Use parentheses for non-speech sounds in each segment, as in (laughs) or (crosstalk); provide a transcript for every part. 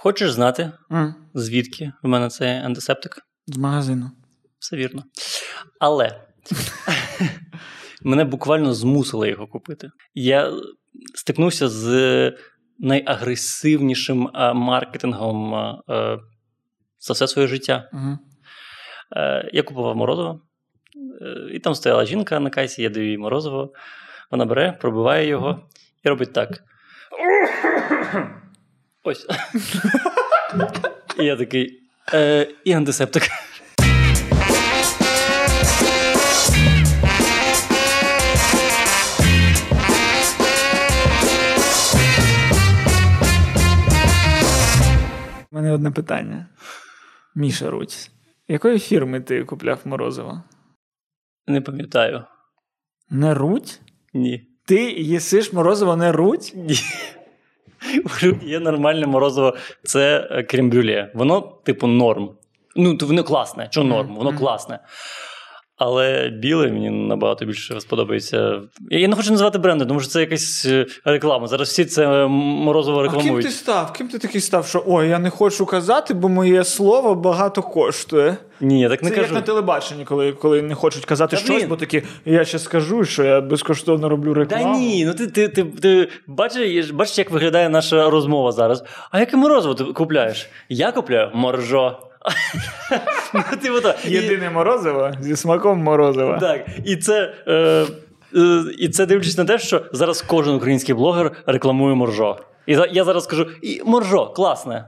Хочеш знати, М, звідки в мене цей антисептик? З магазину. Все вірно. Але мене буквально змусили його купити. Я стикнувся з найагресивнішим маркетингом е, за все своє життя. Е, Я купував морозиво, е, і там стояла жінка на касі, я даю їй морозиво. Вона бере, пробиває його і робить так. Ось. І я такий. Е, і антисептик. У мене одне питання. Міша Руць. Якої фірми ти купляв морозиво? Не пам'ятаю. Не Руть? Ні. Ти їсиш морозиво не Руть? Ні. Є нормальне морозиво, це е, крем-брюле. Воно, типу, норм. Ну, то воно класне. Чого норм? Воно класне. Але біле мені набагато більше сподобається. Я не хочу називати бренди, тому що це якась е, реклама. Зараз всі це е, морозиво А ким ти став? Ким ти такий став, що ой, я не хочу казати, бо моє слово багато коштує. Ні, я так не Це кажу. як на телебаченні, коли, коли не хочуть казати Та, щось, блін. бо такі, я ще скажу, що я безкоштовно роблю Та рекламу. ні, ну ти, ти, ти, ти бачиш, бачиш, як виглядає наша розмова зараз. А яке морозиво ти купляєш? Я купляю моржо. Ну, типу Єдине морозиво зі смаком морозива. Так, і це, е, е, і це дивлячись на те, що зараз кожен український блогер рекламує моржо. І я зараз скажу: і моржо, класне.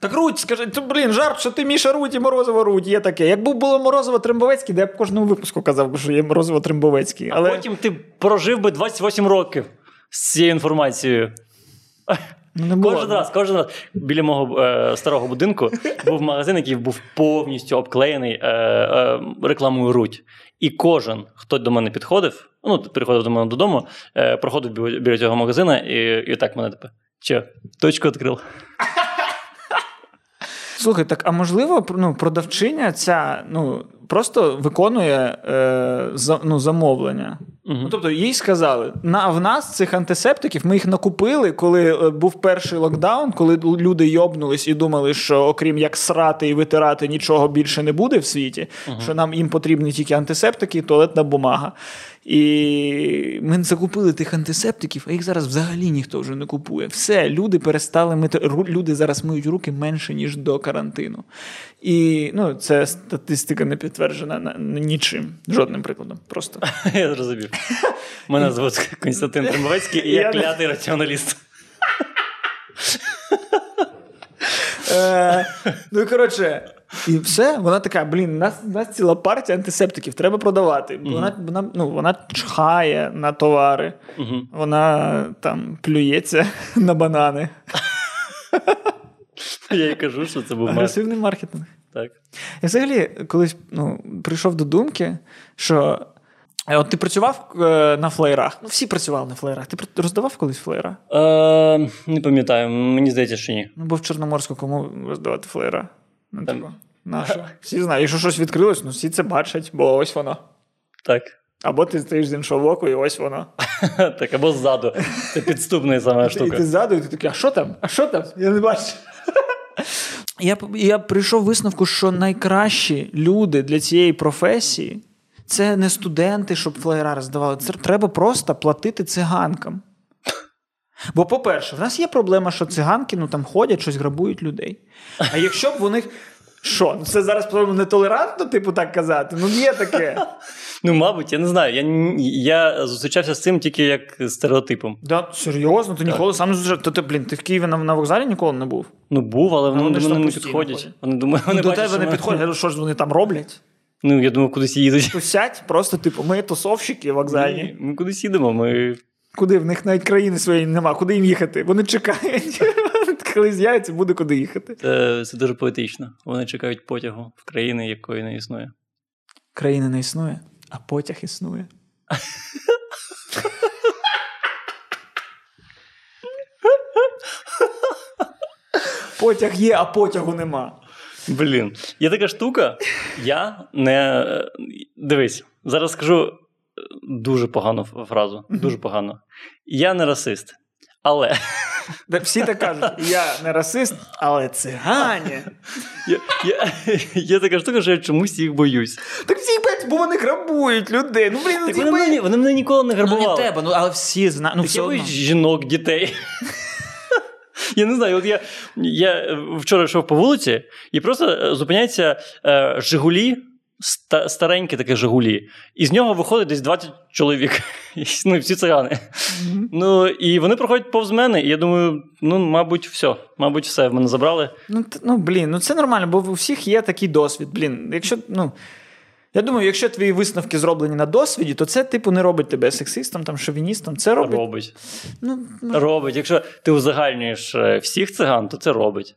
Так Руть, скажи, то, блін, жарт, що ти Міша Руть і морозиво Руть, є таке. Якби було морозиво Трембовецьке, де я б кожному випуску казав, що є морозиво Трембовецьке. А Але потім ти прожив би 28 років з цією інформацією. Ну, не було. Кожен раз, кожен раз біля мого е, старого будинку був магазин, який був повністю обклеєний е, е, рекламою Руть. І кожен, хто до мене підходив, ну, приходив до мене додому, е, проходив біля, цього магазина, і, і так мене типу, Че, точку відкрив. Слухай, так а можливо, ну, продавчиня ця ну, просто виконує е, за, ну, замовлення. Угу. Ну, тобто їй сказали, на, в нас цих антисептиків ми їх накупили, коли е, був перший локдаун, коли люди йобнулись і думали, що окрім як срати і витирати нічого більше не буде в світі, що нам їм потрібні тільки антисептики і туалетна бумага. І ми закупили тих антисептиків, а їх зараз взагалі ніхто вже не купує. Все, люди перестали мити люди зараз миють руки менше, ніж до карантину. І ну, це статистика не підтверджена нічим, жодним прикладом. Просто. (laughs) Я зрозумів. Мене звуть Константин Тримбовецький, і я Я клятий раціоналіст. Е, ну коротше, і все, вона така: блін, у нас, у нас ціла партія антисептиків, треба продавати. Вона, вона, ну, вона чхає на товари, вона там плюється (laughs) на банани. (laughs) Я їй кажу, що це був. Агресивний маркетинг. Так. Я взагалі колись ну, прийшов до думки, що. е, От ти працював е, на флеєрах? Ну, всі працювали на флеєрах. Ти роздавав колись флеєра? Е, не пам'ятаю, мені здається, що ні. Ну, бо в Чорноморську кому роздавати флеєра? Ну, Там- типу, нащо? (laughs) Всі знають, якщо щось відкрилось, ну всі це бачать, бо ось воно. Так. Або ти стоїш з іншого боку, і ось воно. (laughs) Так, або ззаду. Це підступна сама І штука. ти ззаду, і ти такий, а що там? А що там? Я не бачу. (laughs) Я, я прийшов висновку, що найкращі люди для цієї професії це не студенти, щоб флеєра роздавали. Це треба просто платити циганкам. Бо, по-перше, в нас є проблема, що циганки ну, там ходять, щось грабують людей. А якщо б вони. Що? Ну це зараз по-моєму, нетолерантно, типу, так казати? Ну, є таке. (laughs) Ну, мабуть, я не знаю. Я, я зустрічався з цим тільки як з стереотипом. Да, серйозно, ти ніколи сам не зустрічав. То ти, блін, ти в Києві на, на вокзалі ніколи не був? Ну, був, але вони вони до мене не підходять. ходять. Вони думають, вони Ну, до бачать, тебе не що ми- підходять. Я кажу, Що ж вони там роблять? Ну, я думаю, кудись їдуть. То сядь, просто, типу, ми тусовщики вокзальні. Ні, Ми кудись їдемо. Ми... Куди? В них навіть країни своєї нема. Куди їм їхати? Вони чекають. (laughs) Коли з'явиться, буде куди їхати. Це, це дуже поетично. Вони чекають потягу в країни, якої не існує. Країни не існує, а потяг існує. Потяг є, а потягу нема. Блін, є така штука. Я не. Дивись, зараз скажу е, дуже погану фразу. Дуже погано. Я не расист. Але Де Всі так кажуть, я не расист, але цигані. Я, я, я така штука, що я чомусь їх боюсь. Так всі бояться, бо вони грабують людей. Ну, блін, ну, Так вони, бояться. мене, вони мене ніколи не Ну, не тебе, ну, але всі знають. Ну, Так все я одно. боюсь жінок, дітей. Я не знаю, от я, я вчора йшов по вулиці і просто е, зупиняється е, Жигулі, стареньке таке Жигулі, і з нього виходить десь 20 чоловік. (laughs) Ну, і всі цигани. Ну, і вони проходять повз мене, і я думаю, ну, мабуть, все. Мабуть, все в мене забрали. Ну, ну, блін, ну це нормально, бо у всіх є такий досвід. Блін, якщо, ну. Я думаю, якщо твої висновки зроблені на досвіді, то це, типу, не робить тебе сексистом, там, шовіністом. Це робить. Робить. Ну, ну, Робить. Якщо ти узагальнюєш е, всіх циган, то це робить.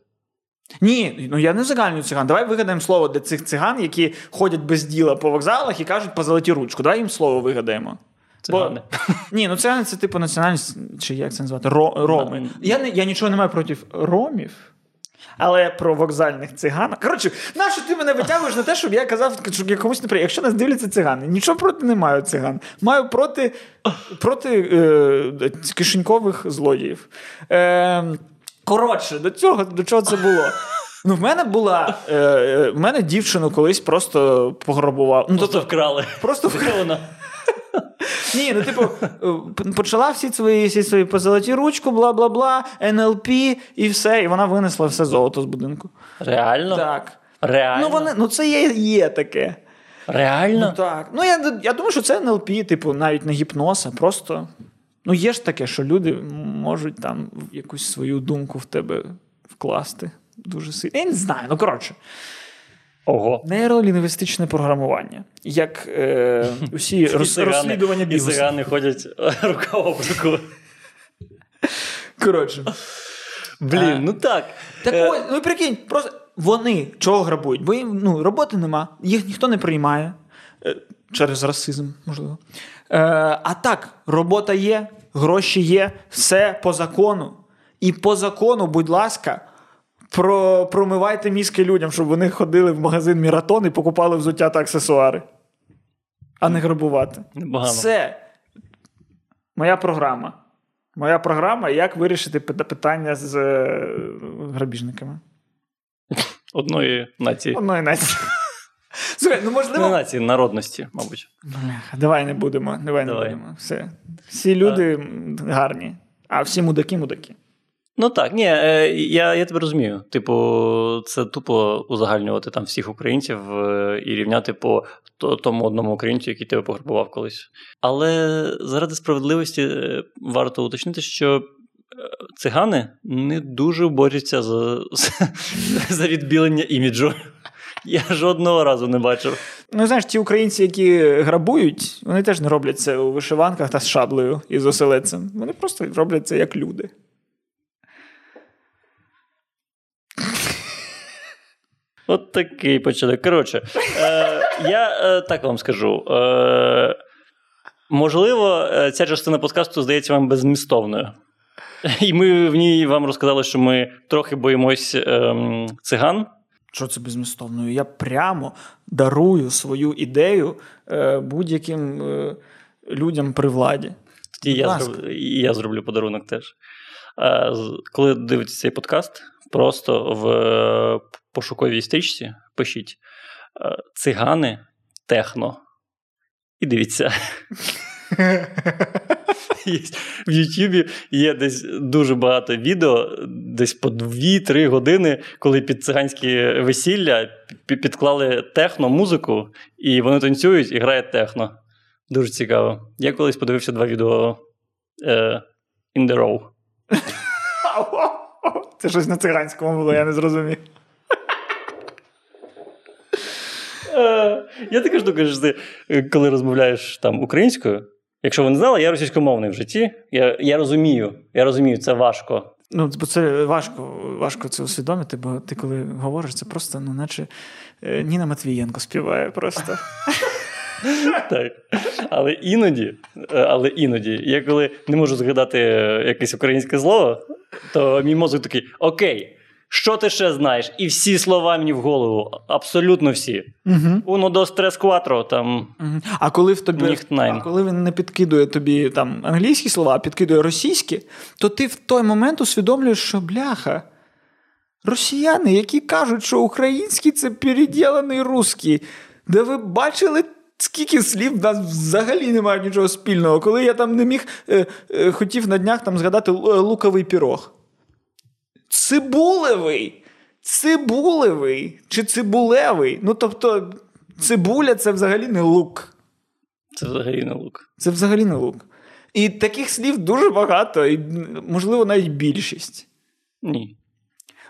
Ні, ну я не загальнюю циган. Давай вигадаємо слово для цих циган, які ходять без діла по вокзалах і кажуть по золоті ручку. Давай їм слово вигадаємо. Цигани. (laughs) Ні, ну цигани це типу національність, чи як це назвати? Ро, роми. Я, не, я нічого не маю проти ромів. Але про вокзальних циганок. Коротше, нащо ти мене витягуєш на те, щоб я казав, щоб я комусь не приємно. Якщо нас дивляться цигани, нічого проти не маю циган. Маю проти, проти е, кишенькових злодіїв. Е, коротше, до цього до чого це було? Ну, в мене була. Е, е, в мене дівчину колись просто пограбував. Ну, Просто вкрали. просто вона. ні, ну типу, е, почала всі свої всі свої позолоті ручку, бла бла бла, НЛП і все, і вона винесла все золото з будинку. Реально? Так. Реально? Ну, вони, ну це є, є таке. Реально? Ну так. Ну я, я думаю, що це НЛП, типу, навіть не гіпноз, а просто. Ну, є ж таке, що люди можуть там якусь свою думку в тебе вкласти дуже сильно. Я не знаю, ну коротше. Ого. Нейролінгвістичне програмування. Як е, (laughs) усі роз, розслідування бізнесу. цигани ходять рука об руку. Коротше. Блін, ну так. Так Е, ось, ну прикинь, просто вони чого грабують? Бо їм ну, роботи нема, їх ніхто не приймає е, через расизм, можливо. Е, а так, робота є, гроші є, все по закону. І по закону, будь ласка, про, промивайте мізки людям, щоб вони ходили в магазин Міратон і покупали взуття та аксесуари, а не грабувати. Непогано. Це моя програма. Моя програма, як вирішити питання з е, грабіжниками. Одної нації. Одної нації. (laughs) Слухай, ну Не можливо. нації, народності, мабуть. Давай не будемо. Давай не Давай. будемо. Все. Всі люди м, гарні, а всі мудаки мудаки. Ну так, ні, е, я, я тебе розумію. Типу, це тупо узагальнювати там всіх українців е, і рівняти по тому одному українцю, який тебе пограбував колись. Але заради справедливості е, варто уточнити, що цигани не дуже борються за, (laughs) за відбілення іміджу. Я жодного разу не бачив. Ну, знаєш, ті українці, які грабують, вони теж не роблять це у вишиванках та з шаблею і з оселедцем. Вони просто роблять це як люди. От такий початок. Коротше, е, я е, так вам скажу. Е, можливо, е, ця частина подкасту здається вам беззмістовною. І ми в ній вам розказали, що ми трохи боїмось ем, циган. Що це безмістовною? Я прямо дарую свою ідею е, будь-яким е, людям при владі. І я, зроблю, і я зроблю подарунок теж. Е, коли дивитесь цей подкаст, просто в пошуковій стрічці пишіть цигани техно. І дивіться. (laughs) Є, в Ютубі є десь дуже багато відео, десь по 2-3 години, коли під циганські весілля підклали техно музику, і вони танцюють і грає техно. Дуже цікаво. Я колись подивився два відео е, in the row. (laughs) Це щось на циганському було, я не зрозумів. Е, Я така штука, що ти, е, коли розмовляєш там українською. Якщо ви не знали, я російськомовний в житті. Я, я розумію, я розумію, це важко. Ну, бо це важко, важко це усвідомити, бо ти коли говориш, це просто, ну, наче е, Ніна Матвієнко співає просто. (laughs) Так. Але іноді, е, але іноді, я коли не можу згадати е, якесь українське слово, то мій мозок такий: Окей, Що ти ще знаєш? І всі слова мені в голову. Абсолютно всі. Угу. Uno, dos, tres, cuatro, там. Мгм. А коли в тобі а коли він не підкидує тобі там англійські слова, а підкидує російські, то ти в той момент усвідомлюєш, що бляха. Росіяни, які кажуть, що український це переділений русський. Де ви бачили, скільки слів в нас взагалі немає нічого спільного. Коли я там не міг, е, е, хотів на днях там згадати е, луковий пірог. Цибулевий. Цибулевий чи цибулевий. Ну тобто, цибуля це взагалі не лук. Це взагалі не лук. Це взагалі не лук. І таких слів дуже багато, і, можливо, навіть більшість. Ні.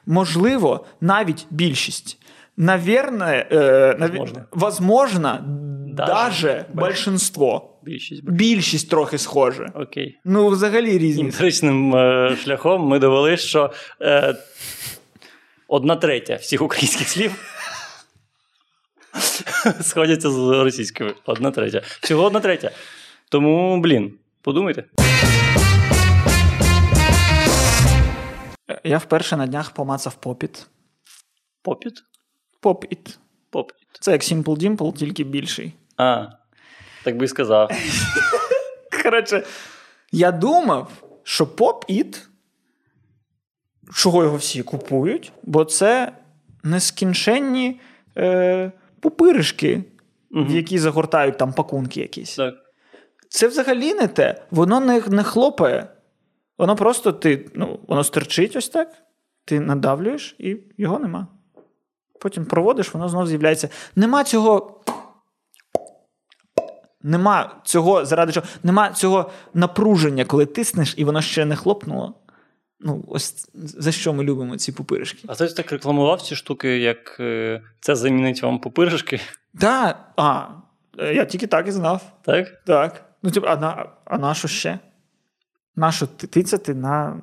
Можливо, навіть більшість. Наверное, е, наві... Возможно. возможно, даже, Даже большинство. Більшість. Більшість трохи схоже. Окей. Ну, взагалі різні. Емпіричним е, шляхом ми довели, що е, одна третя всіх українських слів (laughs) сходяться з російськими. Одна третя. Всього одна третя. Тому, блін, подумайте. Я вперше на днях помацав попіт. Попіт? Попіт. Попіт. Це як Simple Dimple, тільки більший. А, так би і сказав. (laughs) Коротше, я думав, що поп-іт, чого його всі купують, бо це нескінченні е, пупиришки, в які загортають там пакунки якісь. Так. Це взагалі не те. Воно не, не хлопає. Воно просто ти, ну, воно стерчить ось так, ти надавлюєш і його нема. Потім проводиш, воно знову з'являється. Нема цього. Нема цього, заради чого, нема цього напруження, коли тиснеш, і воно ще не хлопнуло. Ну, ось за що ми любимо ці пупиришки. А хтось так рекламував ці штуки, як е, це замінить вам пупиришки, Так, а, е, я тільки так і знав. так? Так. Ну, типу, а на, а на що ще? На що тицяти на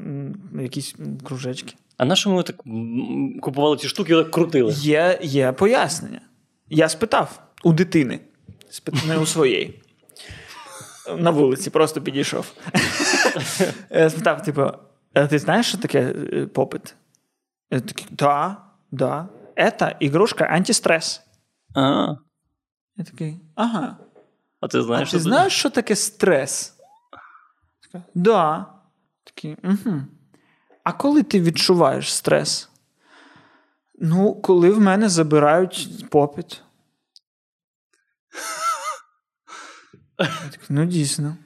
якісь кружечки? А на що ми так купували ці штуки і так крутили? Є, є пояснення. Я спитав у дитини, не у своєї. На вулиці просто підійшов. Спитав, типу, «А ти знаєш, що таке е, попит? Я такий, да, да. Это ігрушка антистрес. А, Я такий, ага. а ти знаєш, а ти що знаєш, що таке стрес? Така, да. Такий, угу. А коли ти відчуваєш стрес? Ну, коли в мене забирають попит. Ну, дійсно.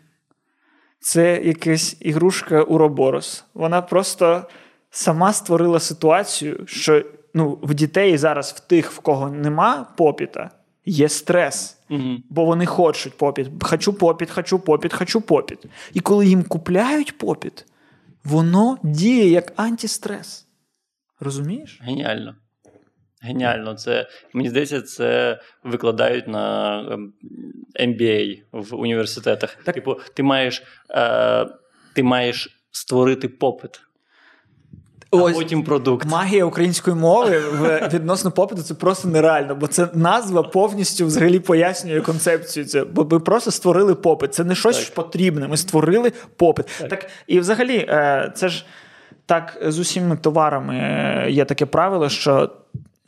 Це якась ігрушка Уроборос. Вона просто сама створила ситуацію, що ну, в дітей зараз, в тих, в кого нема попіта, є стрес. Угу. Бо вони хочуть попіт. Хочу попіт, хочу попіт, хочу попіт. І коли їм купляють попіт, воно діє як антистрес. Розумієш? Геніально. Геніально. Це, мені здається, це викладають на ем, MBA в університетах. Так. Типу, ти маєш, е, ти маєш створити попит, а Ось потім продукт. магія української мови відносно попиту це просто нереально, бо це назва повністю взагалі пояснює концепцію. Це бо ми просто створили попит. Це не щось Так. потрібне. Ми створили попит. Так. і взагалі, е, це ж так з усіма товарами е, є таке правило, що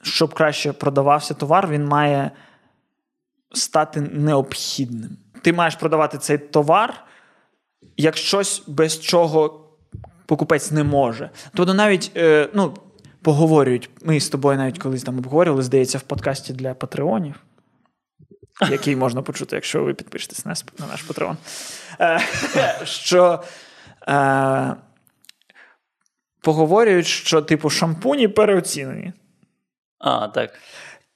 щоб краще продавався товар, він має стати необхідним. Ти маєш продавати цей товар як щось, без чого покупець не може. Тобто навіть е, ну, поговорюють. Ми з тобою навіть колись там обговорювали, здається, в подкасті для патреонів, який можна почути, якщо ви підпишетесь на, на наш патреон. Е, (laughs) що е, поговорюють, що, типу, шампуні переоцінені. А, так.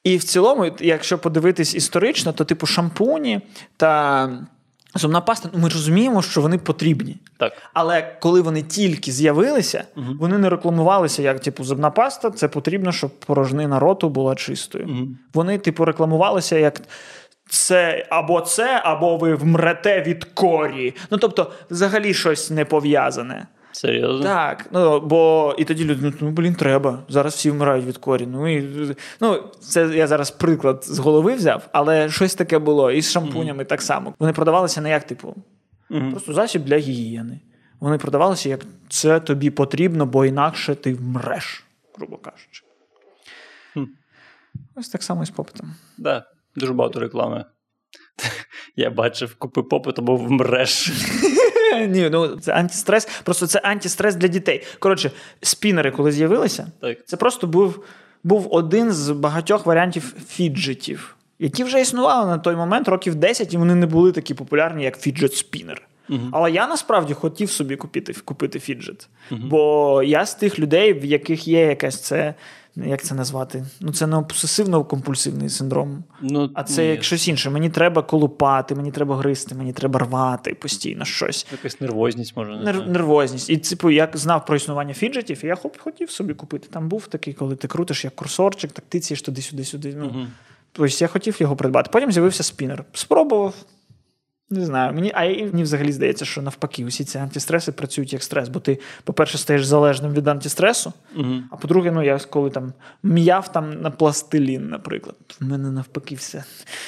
І в цілому, якщо подивитись історично, то типу шампуні та зубна паста, ну ми розуміємо, що вони потрібні. Так. Але коли вони тільки з'явилися, вони не рекламувалися як типу зубна паста, це потрібно, щоб порожнина роту була чистою. Мгм. Вони, типу, рекламувалися як. Це або це, або ви вмрете від корі. Ну тобто, взагалі щось не пов'язане. Серйозно? Так, ну бо і тоді люди, ну, блін, треба. Зараз всі вмирають від корі. Ну і ну, це я зараз приклад з голови взяв, але щось таке було. І з шампунями так само. Вони продавалися не як, типу, Мгм. просто засіб для гігієни. Вони продавалися як це тобі потрібно, бо інакше ти вмреш. грубо кажучи. Хм. Ось так само і з pop it ом. Да, дуже багато реклами. (laughs) Я бачив, купи pop it або вмреш. (laughs) Ні, ну це антистрес. Просто це антистрес для дітей. Коротше, спінери, коли з'явилися, Так. це просто був, був один з багатьох варіантів fidget ів, які вже існували на той момент років 10, і вони не були такі популярні, як fidget spinner. Але я насправді хотів собі купити, купити фіджет. Бо я з тих людей, в яких є якась це. Як це назвати? Ну, це не обсесивно-компульсивний синдром. Ну, А це ні, як щось інше. Мені треба колупати, мені треба гризти, мені треба рвати постійно щось. Якась нервозність може. не Нер- нервозність. І типу, я знав про існування фіджетів, і я хоп, хотів собі купити. Там був такий, коли ти крутиш як курсорчик, так тицієш туди-сюди-сюди. Ну, Мгм. Тобто я хотів його придбати. Потім з'явився спінер. Спробував. Не знаю, мені, а і мені взагалі здається, що навпаки, усі ці антистреси працюють як стрес, бо ти, по-перше, стаєш залежним від антистресу, Мгм. а по-друге, ну я коли там м'яв там на пластилін, наприклад, в мене навпаки все.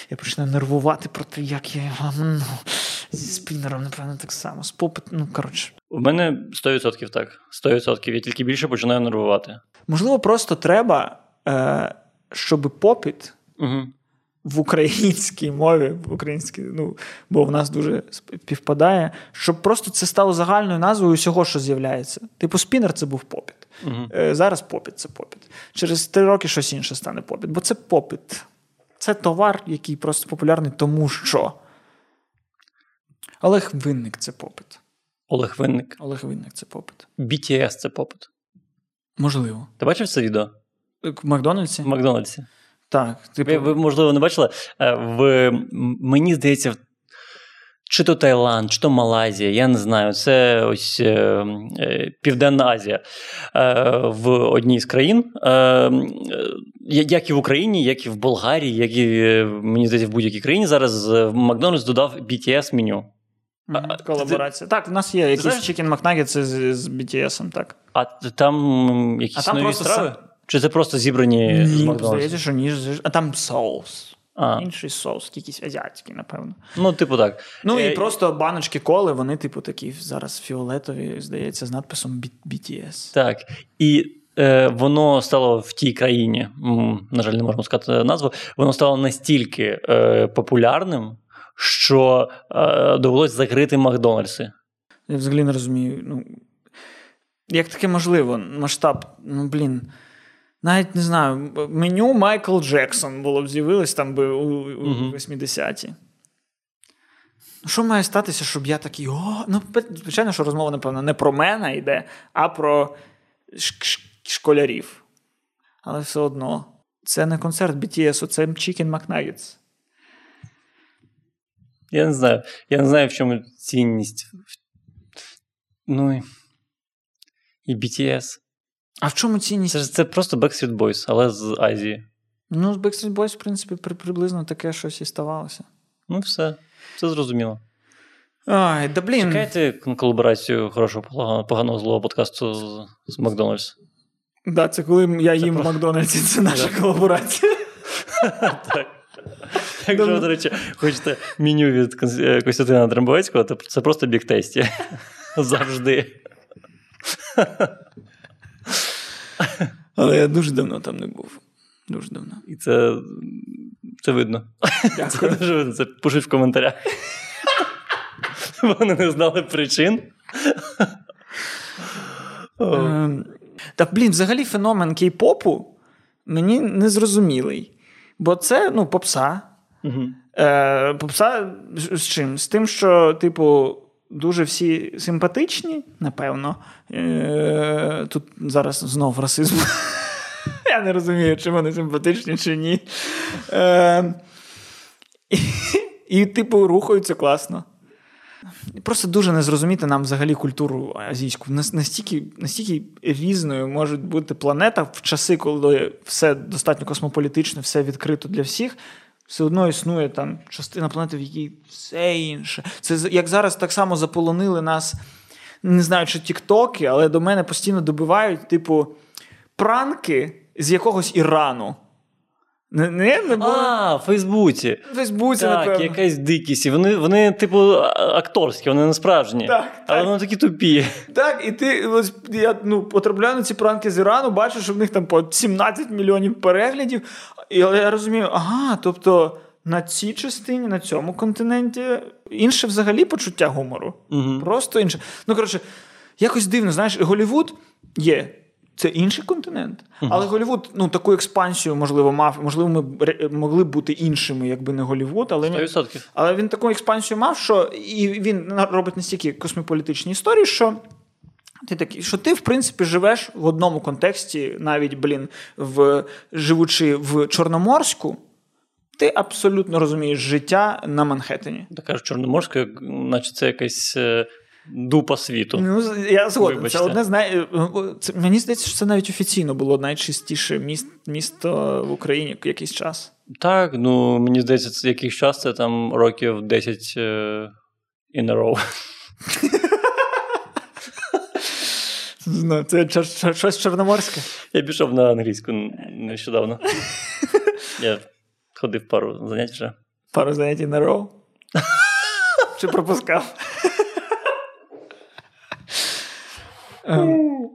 Я починаю нервувати про те, як я його ну, зі спінером, напевно, так само. З попит, ну коротше. У мене 100% так. 100%. Я тільки більше починаю нервувати. Можливо, просто треба, е, щоб попит Угу. В українській мові, в українській, ну, бо в нас дуже співпадає, щоб просто це стало загальною назвою усього, що з'являється. Типу, спінер це був попит. Угу. Зараз попит це попит. Через три роки щось інше стане попит. Бо це попит. Це товар, який просто популярний, тому що. Олег Винник це попит. Олег Винник. Олег Винник це попит. BTS це попит. Можливо. Ти бачив це відео? Е, В Макдональдсі? В Макдональдсі. Так. Типу, Ви, ви, можливо, не бачили. Е, В, мені здається, чи то Таїланд, чи то Малайзія, я не знаю. Це ось е, е, Південна Азія. Е, в одній з країн, е, е, як і в Україні, як і в Болгарії, як і мені здається, в будь-якій країні зараз Макдональдс додав BTS меню. А, колаборація. Так, в нас є якісь Chicken McNuggets з, з BTS, так. А там якісь А там нові страви? сам- Чи це просто зібрані з Ні, здається, що ні. А там соус. А, Інший соус, якийсь азіатський, напевно. ну, типу так. Ну Е, і просто баночки коли, вони, типу, такі зараз фіолетові, здається, з надписом BTS. Так. І е, воно стало в тій країні, на жаль, не можемо сказати назву, воно стало настільки е, популярним, що е, довелось закрити Макдональдси. Я взагалі не розумію. Ну, як таке можливо? Масштаб, ну блін. Навіть не знаю, меню Майкл Джексон було б з'явилось там би у, у Мгм. 80-ті. Ну, Що має статися, щоб я такий. О, ну, звичайно, що розмова, напевно, не про мене йде, а про школярів. Але все одно, це не концерт BTS, це Chicken McNuggets. Я не знаю. Я не знаю, в чому цінність. Ну і, і BTS. А в чому цінність? Це ж це просто Backstreet Boys, але з Азії. Ну, з Backstreet Boys, в принципі, при- приблизно таке щось і ставалося. Ну, все, все зрозуміло. Ай, да блін. Чекайте колаборацію хорошого поганого, злого подкасту з, з Макдональдс. Да, це коли я їм в просто- Макдональдсі, це (laughs) наша колаборація. Так. Якщо ви, до речі, хочете меню від е, Костянтина Дрембовецького, то це просто бік тесті. (laughs) Завжди. Але я дуже давно там не був. Дуже давно. І це, це видно. Це дуже видно. Це пишуть в коментарях. Вони не знали причин. Ем, Та, блін, взагалі феномен кей-попу мені не зрозумілий. Бо це, ну, попса. Е, попса з чим? З тим, що, типу, дуже всі симпатичні, напевно. Е, тут зараз знов расизм. (laughs) Я не розумію, чи вони симпатичні, чи ні. Е, і, типу, рухаються класно. Просто дуже не зрозуміти нам взагалі культуру азійську. Настільки, настільки різною може бути планета в часи, коли все достатньо космополітично, все відкрито для всіх. Все одно існує там частина планети, в якій все інше. Це як зараз так само заполонили нас, не знаю, чи тіктоки, але до мене постійно добивають, типу, пранки з якогось Ірану. Не, не, не було. А, в Фейсбуці. В Фейсбуці, Так, напевно. якась дикість. Вони, вони, типу, акторські, вони не справжні. Так, Але так. вони такі тупі. Так, і ти ось я ну, потрапляю на ці пранки з Ірану, бачу, що в них там по 17 мільйонів переглядів. І я розумію, ага, тобто на цій частині, на цьому континенті інше взагалі почуття гумору. Угу. Просто інше. Ну, коротше, якось дивно, знаєш, Голівуд є. Це інший континент. Але Голівуд, ну, таку експансію, можливо, мав. Можливо, ми б могли б бути іншими, якби не Голівуд, але 100%. Але він таку експансію мав, що і він робить настільки космополітичні історії, що. Ти такий, що ти, в принципі, живеш в одному контексті, навіть, блін, в, живучи в Чорноморську, ти абсолютно розумієш життя на Манхеттені. Так кажуть, Чорноморська, наче це якась е, дупа світу. Ну, я згоден. Вибачте. Це одне з най... це, мені здається, що це навіть офіційно було найчистіше міст, місто в Україні якийсь час. Так, ну мені здається, це якийсь час це там років 10 е, in a row. (laughs) Це щось чорноморське. Я пішов на англійську нещодавно. Я ходив пару занять вже. Пару занять на роу. Чи пропускав? Ем,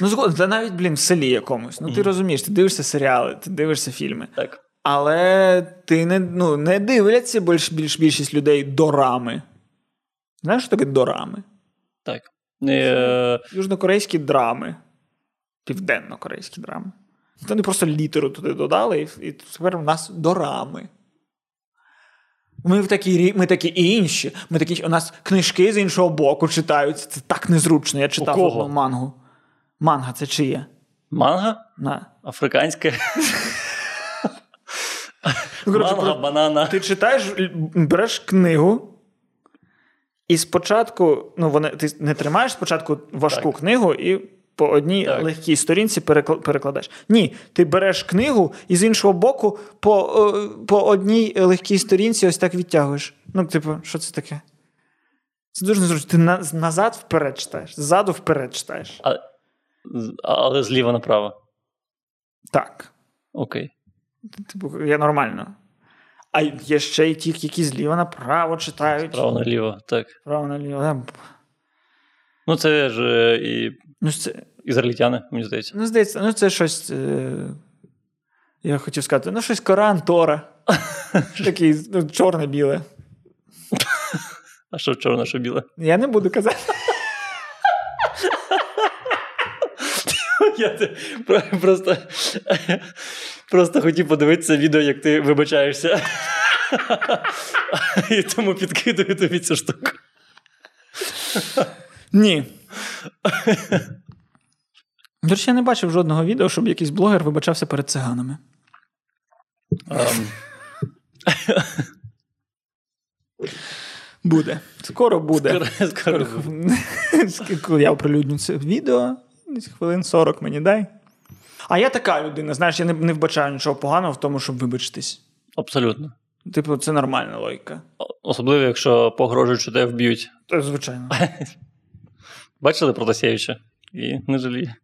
Ну, згоден, це навіть, блін, в селі якомусь. Ну, ти розумієш, ти дивишся серіали, ти дивишся фільми. Так. Але ти не, ну, не дивляться більш, більш більшість людей дорами. Знаєш, що таке дорами? Так. Е, Южнокорейські драми. Південно-корейські драми. Не просто літеру туди додали, і, і тепер у нас дорами. Ми в такі, ми такі інші. Ми такі, у нас книжки з іншого боку читаються. Це так незручно. Я читав кого? одну мангу. Манга це чиє? манга, На. африканське, Ну, манга, банана. Ти читаєш, береш книгу, і спочатку, ну, вони, ти не тримаєш спочатку важку Так. книгу і по одній Так. легкій сторінці перекла- перекладаєш. Ні, ти береш книгу і з іншого боку по, е, по одній легкій сторінці ось так відтягуєш. Ну, типу, що це таке? Це дуже незручно. Ти на, назад вперед читаєш, ззаду вперед читаєш. А, але зліва направо. Так. Окей. Типу, я нормально. А є ще й ті, які зліва направо читають. Право наліво. Так. Право наліво. Ну, це ж е, і Ну, це, ізраїльтяни, мені здається. ну, здається, ну це щось. Е... Я хотів сказати, ну, щось Коран, Тора. (laughs) Такий ну, чорне-біле. А що чорне, що біле? Я не буду казати. (laughs) Я просто, просто хотів подивитися відео, як ти вибачаєшся. І тому підкидую тобі цю штуку. Ні. До речі, я не бачив жодного відео, щоб якийсь блогер вибачався перед циганами. Ем, Буде. Скоро буде. скоро- скоро. Я оприлюдню це відео, хвилин 40 мені дай. А я така людина, знаєш, я не, не вбачаю нічого поганого в тому, щоб вибачитись. Абсолютно. Типу, це нормальна логіка. Особливо, якщо погрожують, що тебе вб'ють. Та, Звичайно. (laughs) Бачили Протасєвича? І не жаліє.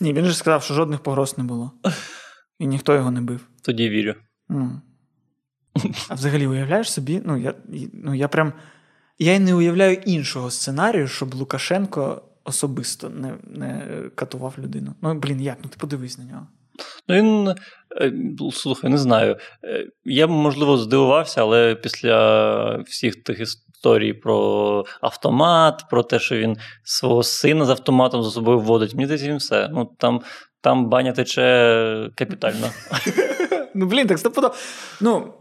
Ні, він же сказав, що жодних погроз не було. І ніхто його не бив. Тоді вірю. М. А взагалі уявляєш собі? Ну, я, ну, я прям. Я й не уявляю іншого сценарію, щоб Лукашенко особисто не, не катував людину. Ну, блін, як? Ну ти подивись на нього. Ну, він, е, слухай, не знаю. Е, Я б, можливо, здивувався, але після всіх тих історій про автомат, про те, що він свого сина з автоматом за собою вводить, мені здається, він все. Ну, там, там баня тече капітально. (laughs) Ну, блін, так стопудово. Ну,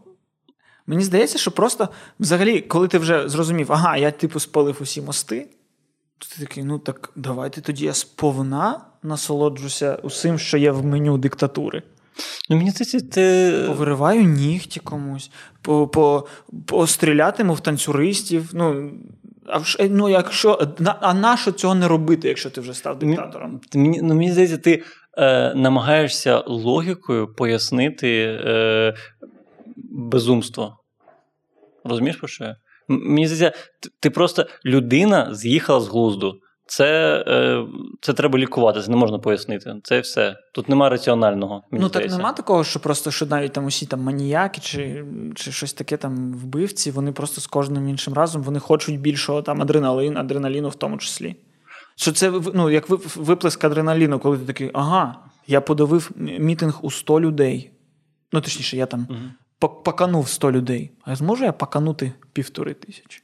мені здається, що просто взагалі, коли ти вже зрозумів, ага, я типу спалив усі мости, ти такий, ну так давайте тоді я сповна насолоджуся усім, що є в меню диктатури. Ну, мені здається, ти. Повириваю нігті комусь, по, по, пострілятиму в танцюристів. Ну, а, вш- ну, якщо, на, а нащо цього не робити, якщо ти вже став диктатором? Мені, ну, мені здається, ти е, намагаєшся логікою пояснити е, безумство. Розумієш, про що я? Мені здається, ти, просто людина з'їхала з глузду. Це е, це треба лікувати, це не можна пояснити. Це все. Тут нема раціонального. Мені ну здається. так нема такого, що просто що навіть там усі там маніяки чи чи щось таке там вбивці, вони просто з кожним іншим разом вони хочуть більшого там адреналин, адреналіну в тому числі. Що це ну, як виплеск адреналіну, коли ти такий, ага, я подавив мітинг у 100 людей. Ну, точніше, я там угу. Поканув 100 людей. А зможу я поканути півтори тисячі?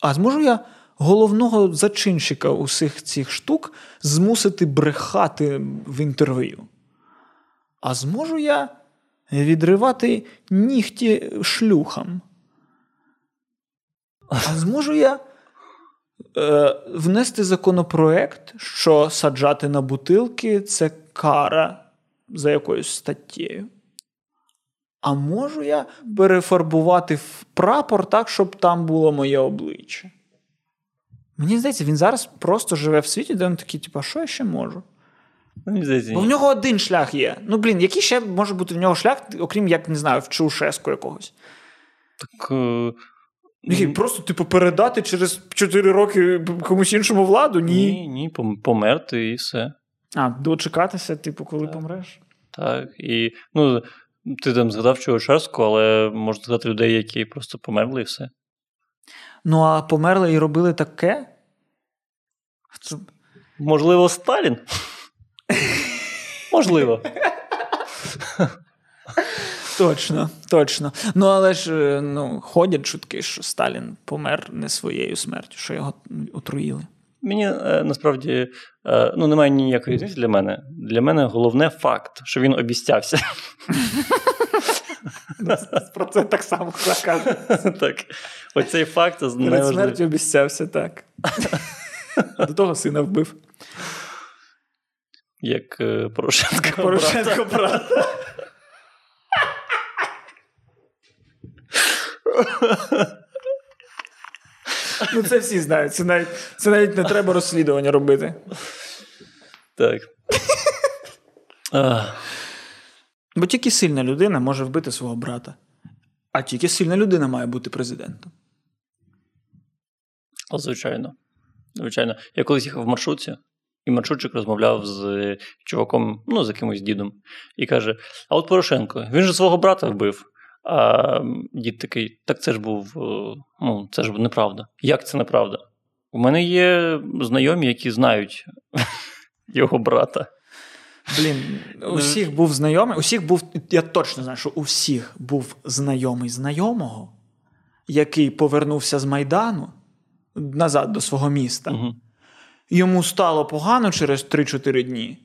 А зможу я головного зачинщика усіх цих штук змусити брехати в інтерв'ю? А зможу я відривати нігті шлюхам? А зможу я е, внести законопроект, що саджати на бутилки це кара за якоюсь статтєю? А можу я перефарбувати в прапор так, щоб там було моє обличчя? Мені здається, він зараз просто живе в світі, де він такий, типу, що я ще можу? Мені здається, Бо в нього один шлях є. Ну, блін, який ще може бути в нього шлях, окрім як не знаю, в Чаушеску якогось? Так. Uh... Який, просто, типу, передати через 4 роки комусь іншому владу? Ні. Ні, ні, померти і все. А, дочекатися, типу, коли так. помреш? Так. І, ну, ти там згадав Чаушеску, але можна згадати людей, які просто померли і все. Ну, а померли і робили таке? Можливо, Сталін? Можливо. Точно, точно. Ну, але ж ну, ходять чутки, що Сталін помер не своєю смертю, що його отруїли. Мені е, насправді е, ну, немає ніякої різниці для мене. Для мене головне факт, що він обіцявся. Про це так само каже. Так. Оцей факт Перед смертю обіцявся, так. До того сина вбив. Як е, Порошенко. Порошенко брат. Ну, це всі знають. Це навіть це навіть не треба розслідування робити. Так. (laughs) Бо тільки сильна людина може вбити свого брата. А тільки сильна людина має бути президентом. Звичайно. Звичайно. Я колись їхав в маршрутці, і маршрутчик розмовляв з чуваком, ну, з якимось дідом, і каже: А от Порошенко, він же свого брата вбив. А дід такий, так це ж був, е, ну, це ж неправда. Як це неправда? У мене є знайомі, які знають (laughs) його брата. Блін, у всіх був знайомий, усіх був, я точно знаю, що у всіх був знайомий знайомого, який повернувся з Майдану назад до свого міста. Угу. Йому стало погано через 3-4 дні.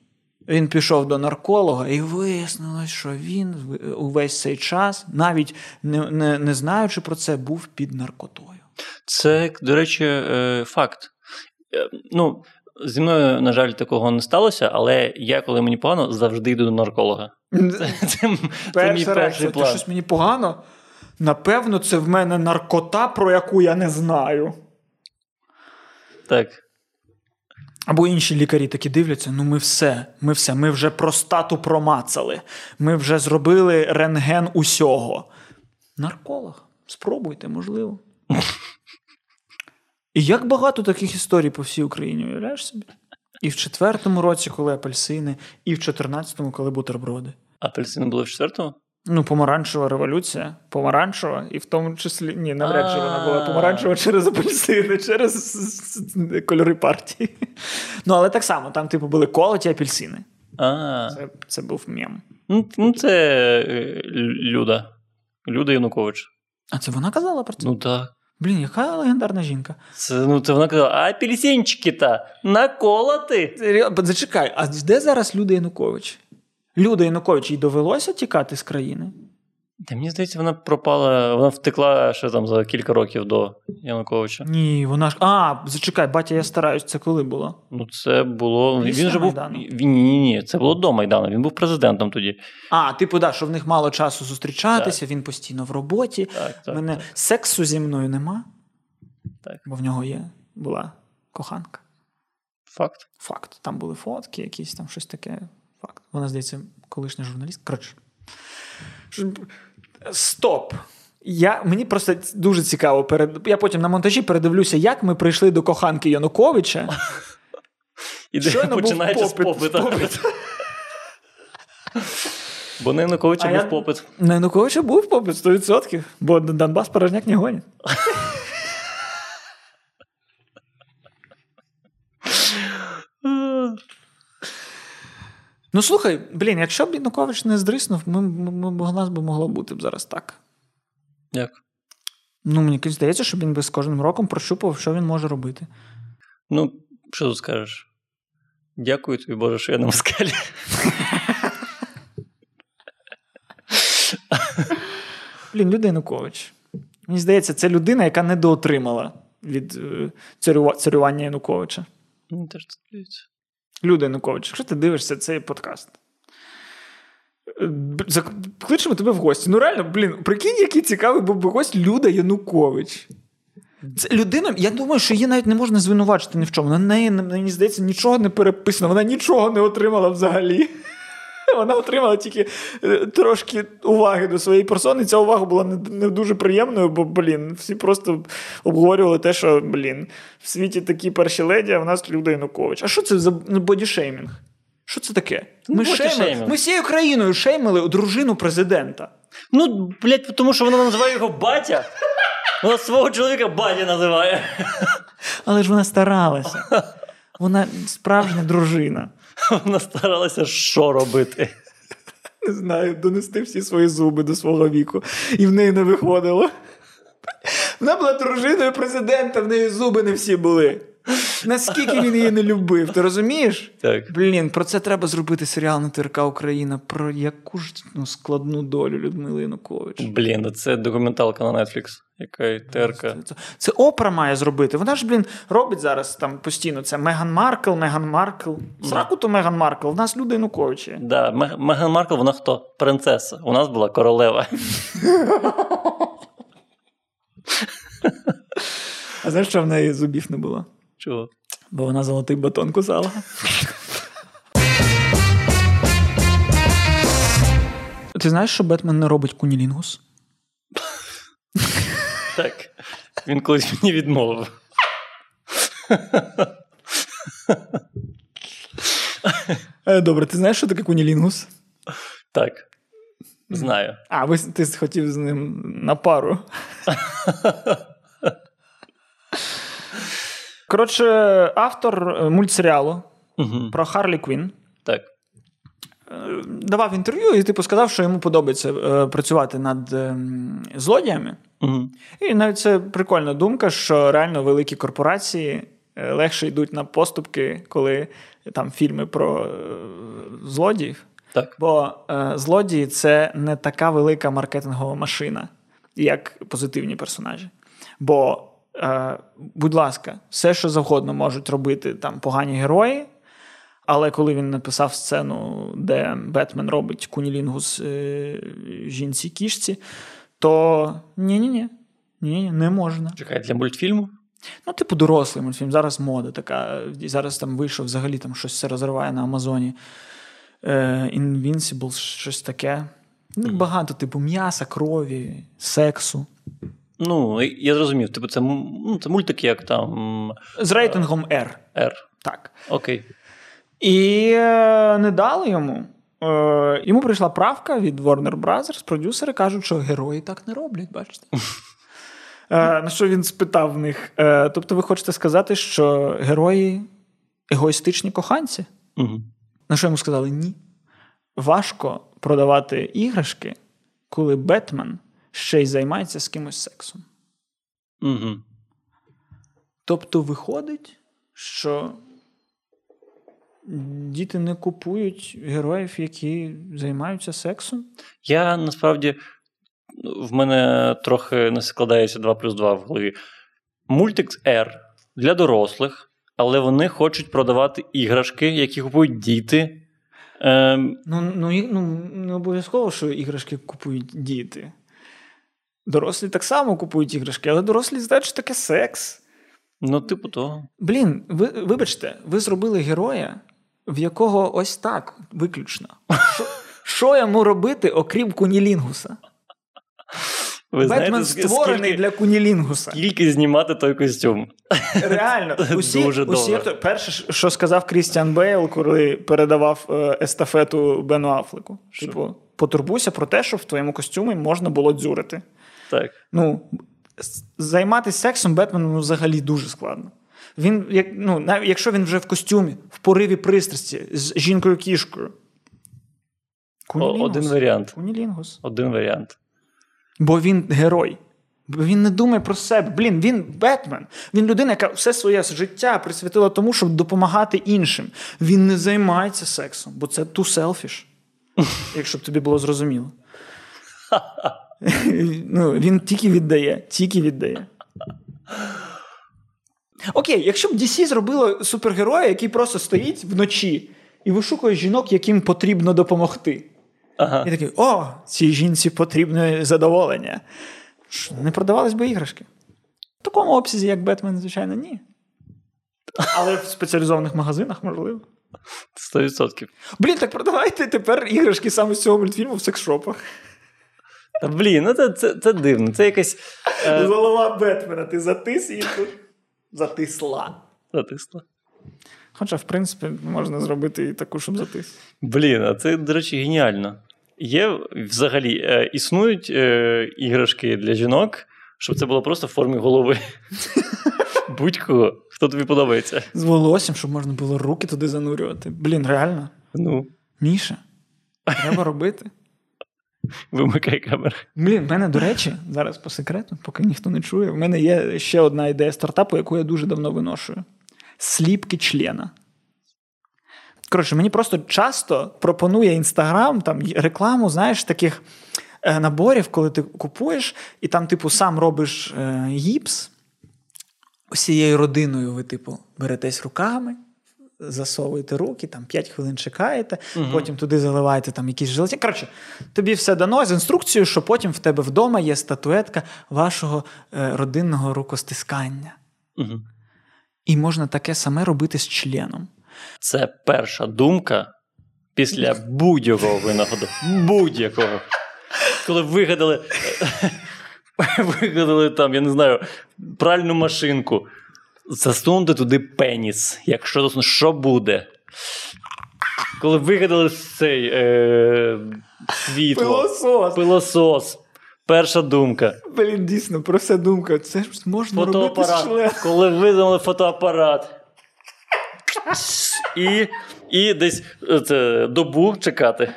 Він пішов до нарколога і вияснилось, що він увесь цей час, навіть не, не, не знаючи про це, був під наркотою. Це, до речі, е, факт. Е, ну, Зі мною, на жаль, такого не сталося, але я, коли мені погано, завжди йду до нарколога. Це, це, це мій перший план. Ти щось мені погано? Напевно, це в мене наркота, про яку я не знаю. Так. Або інші лікарі такі дивляться: ну ми все, ми все, ми вже простату промацали, ми вже зробили рентген усього. Нарколог, спробуйте, можливо. І як багато таких історій по всій Україні, уявляєш собі? І в четвертому році, коли апельсини, і в чотирнадцятому, коли бутерброди. Апельсини були в четвертому? Ну, помаранчева революція, помаранчева, і в тому числі ні, навряд чи вона була помаранчева через апельсини, через кольори партії. Ну, але так само, там, типу, були колоті апельсини. Це це був мєм. Ну, ну, це е, Люда. Люда Янукович. А це вона казала про це? Ну так. Блін, яка легендарна жінка. Це, ну, це вона казала, а апельсинчики-то наколоти. Зачекай, а де зараз Люда Янукович? Люда Янукович їй довелося тікати з країни? Та мені здається, вона пропала, вона втекла ще там за кілька років до Януковича. Ні, вона ж. А, зачекай, батя, я стараюсь, це коли було? Ну, це було. Після він же був. Він, ні, ні, це було до Майдану. Він був президентом тоді. А, типу, да, що в них мало часу зустрічатися, так. він постійно в роботі. Так, так, Мене так. сексу зі мною нема. Так. Бо в нього є була коханка. Факт. Факт. Там були фотки, якісь там щось таке. Факт. Вона, здається, колишня журналістка. Коротше. Стоп. Я, Мені просто дуже цікаво. Перед, Я потім на монтажі передивлюся, як ми прийшли до коханки Януковича. (laughs) І де починається з попиту. (laughs) Бо на Януковича був попит. На Януковича був попит 100%, бо Донбас порожняк не гонить. (laughs) Ну слухай, блін, якщо б Янукович не здриснув, ми, ми, ми, у нас би могло бути б зараз так. Як? Ну, мені здається, що він би з кожним роком прощупував, що він може робити. Ну, що тут скажеш? Дякую тобі, Боже, що я на москалі. Блін, Люда Янукович. Мені здається, це людина, яка недоотримала від е, царювання Януковича. Мені теж здається. Люда Янукович, якщо ти дивишся цей подкаст, е, кличемо тебе в гості. Ну, реально, блін, прикинь, який цікавий був би гость Люда Янукович. Це людина, я думаю, що її навіть не можна звинувачити ні в чому. На неї, мені здається, нічого не переписано, вона нічого не отримала взагалі. (laughs) Вона отримала тільки е, трошки уваги до своєї персони. Ця увага була не дуже приємною, бо, блін, всі просто обговорювали те, що, блін, в світі такі перші леді, а в нас Люда Янукович. А що це за бодішеймінг? Що це таке? Ну, ми шеймили, ми всією країною шеймили дружину президента. Ну, блядь, тому що вона називає його батя. Вона свого чоловіка батя називає. Але ж вона старалася. Вона справжня дружина. (laughs) Вона старалася що робити? Не знаю, донести всі свої зуби до свого віку, і в неї не виходило. Вона була дружиною президента, в неї зуби не всі були. Наскільки він її не любив, ти розумієш? Так. Блін, про це треба зробити серіал на ТРК Україна. Про яку ж ну, складну долю Людмили Янукович. Блін, ну це документалка на Netflix. Яка. Це, це, це Опра має зробити. Вона ж, блін, робить зараз там постійно це Меган Маркл, Меган Маркл. Сраку то Меган Маркл, в нас люди Януковичі. Да, Меган Маркл, вона хто? Принцеса. У нас була королева. (laughs) А знаєш, що в неї зубів не було? Чого? Бо вона золотий батон кусала. Ти знаєш, що Бетмен не робить кунілінгус? Так. Він колись мені відмовив. Е, добре, ти знаєш, що таке кунілінгус? Так. Знаю. А, ви, ти хотів з ним на пару. Коротше, автор е, мультсеріалу угу. про Харлі Квін. Так. Е, давав інтерв'ю і типу сказав, що йому подобається працювати над е, злодіями. Угу. І навіть це прикольна думка, що реально великі корпорації е, легше йдуть на поступки, коли там фільми про е, злодіїв. Так. Бо е, злодії це не така велика маркетингова машина, як позитивні персонажі. Бо Е, будь ласка, все, що завгодно можуть робити там погані герої. Але коли він написав сцену, де Бетмен робить кунілінгус е, жінці кішці, то ні-ні-ні, ні, не можна. Чекай, для мультфільму? Ну, типу, дорослий мультфільм. Зараз мода така. Зараз там вийшов взагалі там щось все розриває на Амазоні. Е, Invincible, щось таке. Ну, Багато, типу, м'яса, крові, сексу. Ну, я зрозумів. Типу, це ну, це мультик, як там. З рейтингом R. R. Так. Окей. І е, не дали йому. Е, йому прийшла правка від Warner Brothers, продюсери кажуть, що герої так не роблять, бачите. (laughs) Е, на що він спитав в них? Тобто, ви хочете сказати, що герої егоїстичні коханці? Угу. На що йому сказали ні. Важко продавати іграшки, коли Бетмен ще й займається з кимось сексом. Угу. Тобто виходить, що діти не купують героїв, які займаються сексом? Я насправді в мене трохи не складається 2 плюс 2 в голові. Мультик R для дорослих, але вони хочуть продавати іграшки, які купують діти. Ем... Ну, ну, ну, не обов'язково, що іграшки купують діти. Дорослі так само купують іграшки, але дорослі знають, що таке секс. Ну, типу того. Блін, ви, вибачте, ви зробили героя, в якого ось так виключно. Що йому робити, окрім кунілінгуса? Ви Бетмен знаєте, створений скільки, для Кунілінгуса. скільки знімати той костюм? Реально, (laughs) усі, Дуже усі акто- перше, що сказав Крістіан Бейл, коли передавав е, естафету Бену Афлеку. Типу, потурбуйся про те, щоб в твоєму костюмі можна було дзюрити. Так. Ну, займатися сексом Бетмену ну, взагалі дуже складно. Він, як, ну, навіть якщо він вже в костюмі, в пориві пристрасті з жінкою-кішкою. Один варіант. Кунілінгус. Один варіант. Бо він герой. Бо він не думає про себе. Блін, він Бетмен. Він людина, яка все своє життя присвятила тому, щоб допомагати іншим. Він не займається сексом, бо це too selfish. (laughs) Якщо б тобі було зрозуміло. (laughs) ну, Він тільки віддає, тільки віддає. Окей, якщо б DC зробило супергероя, який просто стоїть вночі і вишукує жінок, яким потрібно допомогти. Ага. І такий: о, цій жінці потрібне задоволення. Не продавались би іграшки. В такому обсязі, як Бетмен, звичайно, ні. Але в спеціалізованих магазинах, можливо. 100%. Блін, так продавайте тепер іграшки саме з цього мультфільму в секс-шопах. Та блін, ну це, це, це дивно. Це якась. Е, Голова Бетмена, ти затис і тут затисла. затисла. Хоча, в принципі, можна зробити і таку, щоб затис. Блін, а це, до речі, геніально. Є взагалі е, існують е, іграшки для жінок, щоб це було просто в формі голови. (laughs) Будь-кого, хто тобі подобається. З волоссям, щоб можна було руки туди занурювати. Блін, реально? Ну, Міша, треба (laughs) робити. (laughs) вимикай камеру. Блін, в мене, до речі, зараз по секрету, поки ніхто не чує, в мене є ще одна ідея стартапу, яку я дуже давно виношую: сліпки члена. Коротше, мені просто часто пропонує Інстаграм там рекламу, знаєш, таких е, наборів, коли ти купуєш, і там, типу, сам робиш е, гіпс. Усією родиною ви, типу, беретесь руками, засовуєте руки, там 5 хвилин чекаєте, потім туди заливаєте там якісь желатин. Коротше, тобі все дано з інструкцією, що потім в тебе вдома є статуетка вашого е, родинного рукостискання. Угу. І можна таке саме робити з членом. Це перша думка після будь-якого винаходу. Будь-якого. Коли вигадали, (laughs) вигадали там, я не знаю, пральну машинку, засунути туди пеніс. Якщо що буде? Коли вигадали цей е, світло, Пилосос. пилосос, перша думка. Блін, дійсно, про все думка. Це ж можна робити з. Коли видали фотоапарат. І, і десь е, це, добу чекати.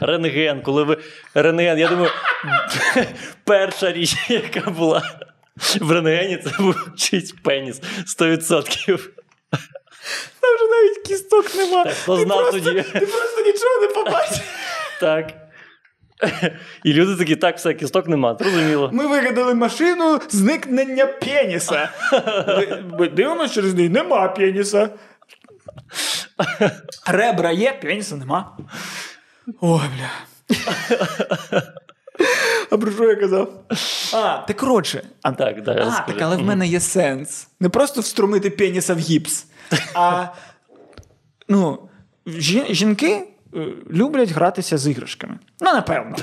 Рентген, коли ви. Рентген, я думаю, (laughs) перша річ, яка була в рентгені, це був чийсь пеніс 100%. Там вже навіть кісток нема. Так, хто Ти знав просто- тоді? Ти просто нічого не побачиш. Так. І люди такі, так, все, кісток нема, зрозуміло. Ми вигадали машину зникнення пеніса. Ви- ви через неї, нема пеніса. Ребра є, пеніса нема. Ой, бля. (laughs) А про що я казав? А, так коротше. А, Так, да, а, так, але в мене є сенс. Не просто вструмити пеніса в гіпс, а ну, жінки е, люблять гратися з іграшками. Ну, напевно.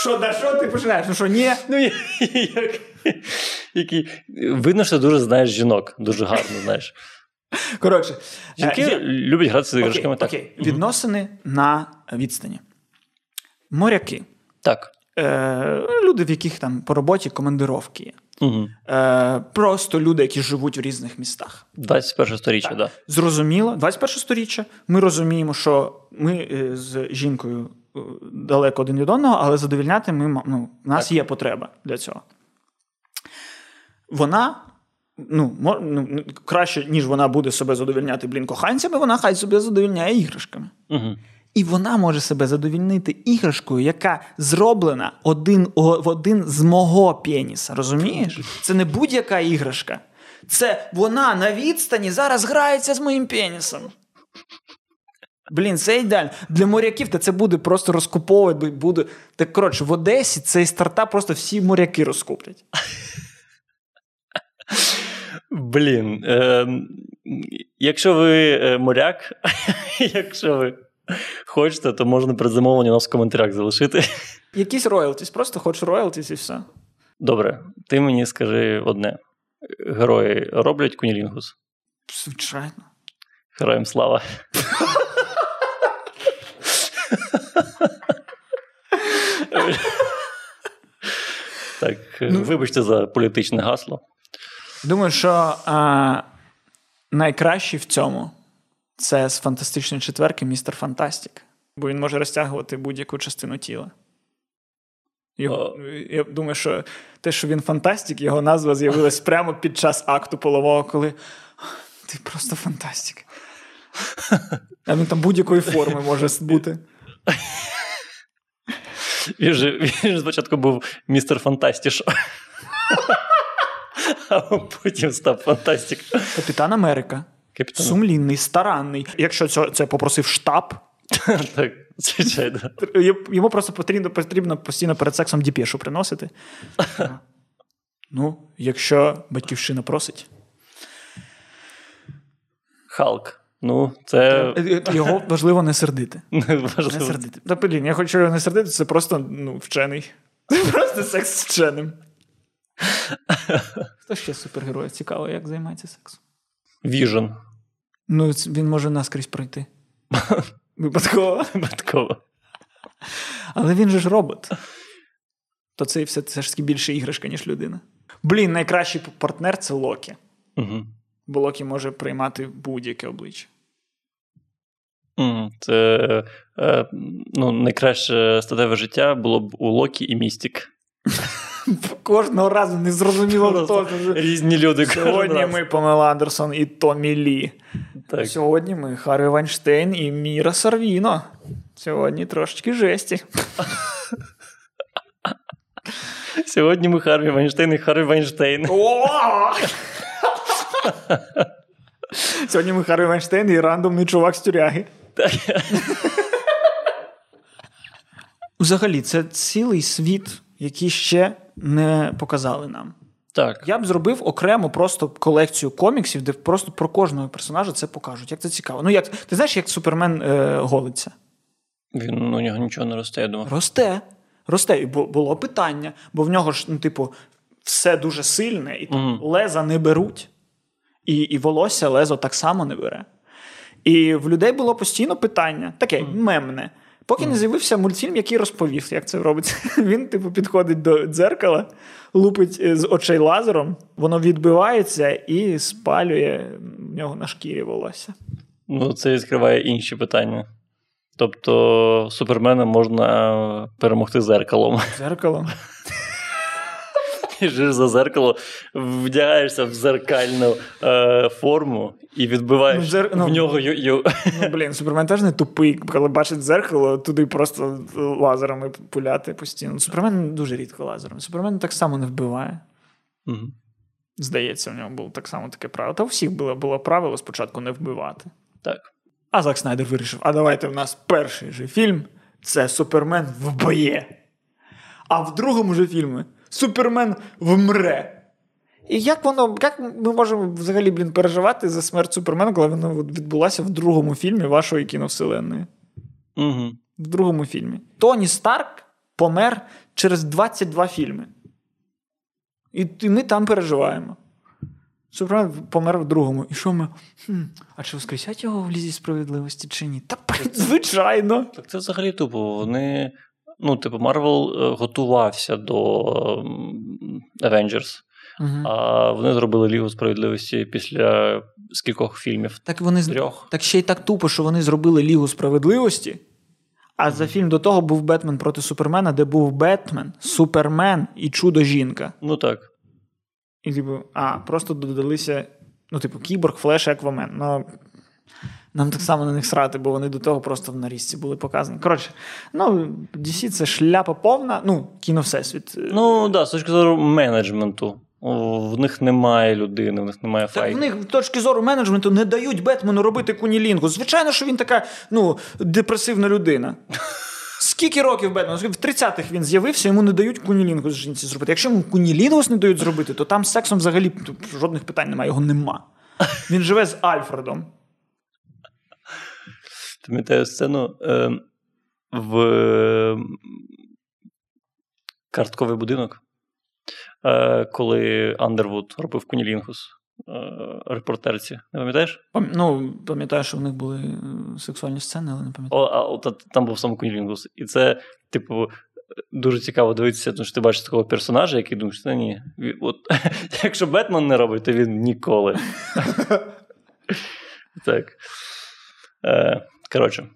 Що, да що ти починаєш? Ну що, ні? Ну, як, який... Видно, що ти дуже знаєш жінок, дуже гарно знаєш. Коротше, Жінки е, є- люблять гратися з окей, іграшками. так. окей. Відносини на відстані. Моряки. Так. Е, люди, в яких там по роботі командировки є. Угу. Е, просто люди, які живуть в різних містах. 21 сторіччя, так. Да. Зрозуміло, 21 сторіччя. Ми розуміємо, що ми е, з жінкою е, далеко один від одного, але задовільняти ми ну, в нас Так. є потреба для цього. Вона. Ну, ну, краще, ніж вона буде себе задовільняти блін коханцями, вона хай себе задовільняє іграшками. Угу. І вона може себе задовільнити іграшкою, яка зроблена один в один з мого пеніса. Розумієш? Це не будь-яка іграшка. Це вона на відстані зараз грається з моїм пенісом. Блін, це ідеально. Для моряків та це буде просто розкуповувати. Буде... Так коротше, в Одесі цей стартап просто всі моряки розкуплять. Блін. Е, якщо ви е, моряк, (laughs) якщо ви Хочете, то можна предзамовлення у нас в коментарях залишити. Якісь роялтіс, просто хочеш роялтіс і все. Добре, ти мені скажи одне: герої роблять кунілінгус? Звичайно. Героям слава. Так, Ну. вибачте за політичне гасло. Думаю, що а, найкращий в цьому це з фантастичної четверки містер Фантастік. Бо він може розтягувати будь-яку частину тіла. Його, я думаю, що те, що він фантастик, його назва з'явилась (laughs) прямо під час акту полового, коли ти просто фантастик. А він там будь-якої форми може бути. (laughs) Він же, він же спочатку був містер Фантастіш. (laughs) А потім став Фантастик. Капітан Америка. Капітан. Сумлінний, старанний. Якщо це, це попросив штаб, (laughs) Так, звичайно. Йому просто потрібно потрібно постійно перед сексом діпешу приносити. (laughs) Ну, якщо батьківщина просить. Халк. Ну, це Його (laughs) важливо не сердити. Не важливо. сердити. Та блін, я хочу його не сердити, це просто ну, вчений. Це просто секс з вченим. Хто ще з супергероїв цікаво, як займається сексом? Віжен. Ну, він може наскрізь пройти. (laughs) Випадково. Випадково. Але він же ж робот. То це все це ж таки більше іграшка, ніж людина. Блін, найкращий партнер це Локі. Угу. Бо Локі може приймати будь-яке обличчя. Це е, ну, найкраще статеве життя було б у Локі і Містік. (laughs) Кожного разу не зрозуміло, хто. Різні люди. Сьогодні ми Памела Андерсон і Томі Лі. Так. Сьогодні ми Харві Вайнштейн і Міра Сарвіно. Сьогодні трошечки жесті. Сьогодні ми Харві Вайнштейн і Харві Вайнштейн. Сьогодні ми Харві Вайнштейн і рандомний чувак з тюряги. Взагалі, це цілий світ, який ще не показали нам. Так. Я б зробив окремо просто колекцію коміксів, де просто про кожного персонажа це покажуть. Як це цікаво. Ну, як ти знаєш, як Супермен е, голиться? Він у нього нічого не росте, я думав. Росте. Росте. І було питання, бо в нього ж, ну, типу, все дуже сильне, і там Мгм. леза не беруть, і, і волосся лезо так само не бере. І в людей було постійно питання, таке мемне. Поки не з'явився мультфільм, який розповів, як це робиться. (laughs) Він, типу, підходить до дзеркала, лупить е, з очей лазером, воно відбивається і спалює в нього на шкірі волосся. Ну, це відкриває інші питання. Тобто, супермена можна перемогти зеркалом. (laughs) Дзеркало. Біжиш за зеркало, вдягаєшся в зеркальну е, форму і відбиваєш Ну, зер- ну, в нього ю, ю... Ну, блін, Супермен теж не тупий, коли бачить дзеркало, туди просто лазерами пуляти постійно. Супермен дуже рідко лазером. Супермен так само не вбиває. Мгм. Здається, в нього було так само таке правило. Та у всіх було, було правило спочатку не вбивати. Так. А Зак Снайдер вирішив: а давайте в нас перший же фільм це Супермен вб'є. А в другому же фільмі Супермен вмре. І як воно, як ми можемо взагалі блін, переживати за смерть Супермена, коли вона відбулася в другому фільмі вашої кіновселенної? Угу. В другому фільмі. Тоні Старк помер через 22 фільми. І, і ми там переживаємо. Супермен помер в другому. І що ми? Хм, а чи воскресять його в лізі справедливості чи ні? Та звичайно. Так це взагалі тупо. Вони. Ну, типу, Марвел е, готувався до ем, Avengers, Угу. а вони зробили Лігу справедливості після скількох фільмів? Так вони Трьох. так ще й так тупо, що вони зробили Лігу справедливості. А за фільм до того був Бетмен проти Супермена, де був Бетмен, Супермен і Чудо жінка. Ну так. І типу, а, просто додалися, ну, типу, Кіборг, Флеш, Аквамен. Ну, нам так само на них срати, бо вони до того просто в нарізці були показані. Коротше, ну, DC це шляпа повна, ну, кіно всесвіт. Ну, так, да, з точки зору менеджменту. В них немає людини, в них немає Так файлів. в них з точки зору менеджменту не дають Бетмену робити кунілінгу. Звичайно, що він така ну, депресивна людина. Скільки років Бетмен? В 30-х він з'явився, йому не дають кунілінгу з жінці зробити. Якщо йому кунілінгус не дають зробити, то там з сексом взагалі жодних питань немає, його нема. Він живе з Альфредом. Пам'ятаю сцену е, в е, картковий будинок, коли Андервуд робив Кунілінгус е, репортерці. Не пам'ятаєш? Пам- Ну, пам'ятаю, що в них були е, сексуальні сцени, але не пам'ятаю. О, а от, там був сам Кунілінгус. І це, типу, дуже цікаво дивитися, тому що ти бачиш такого персонажа, який думаєш, та ні. От, (laughs) якщо Бетмен не робить, то він ніколи. (laughs) так. Е, коротше,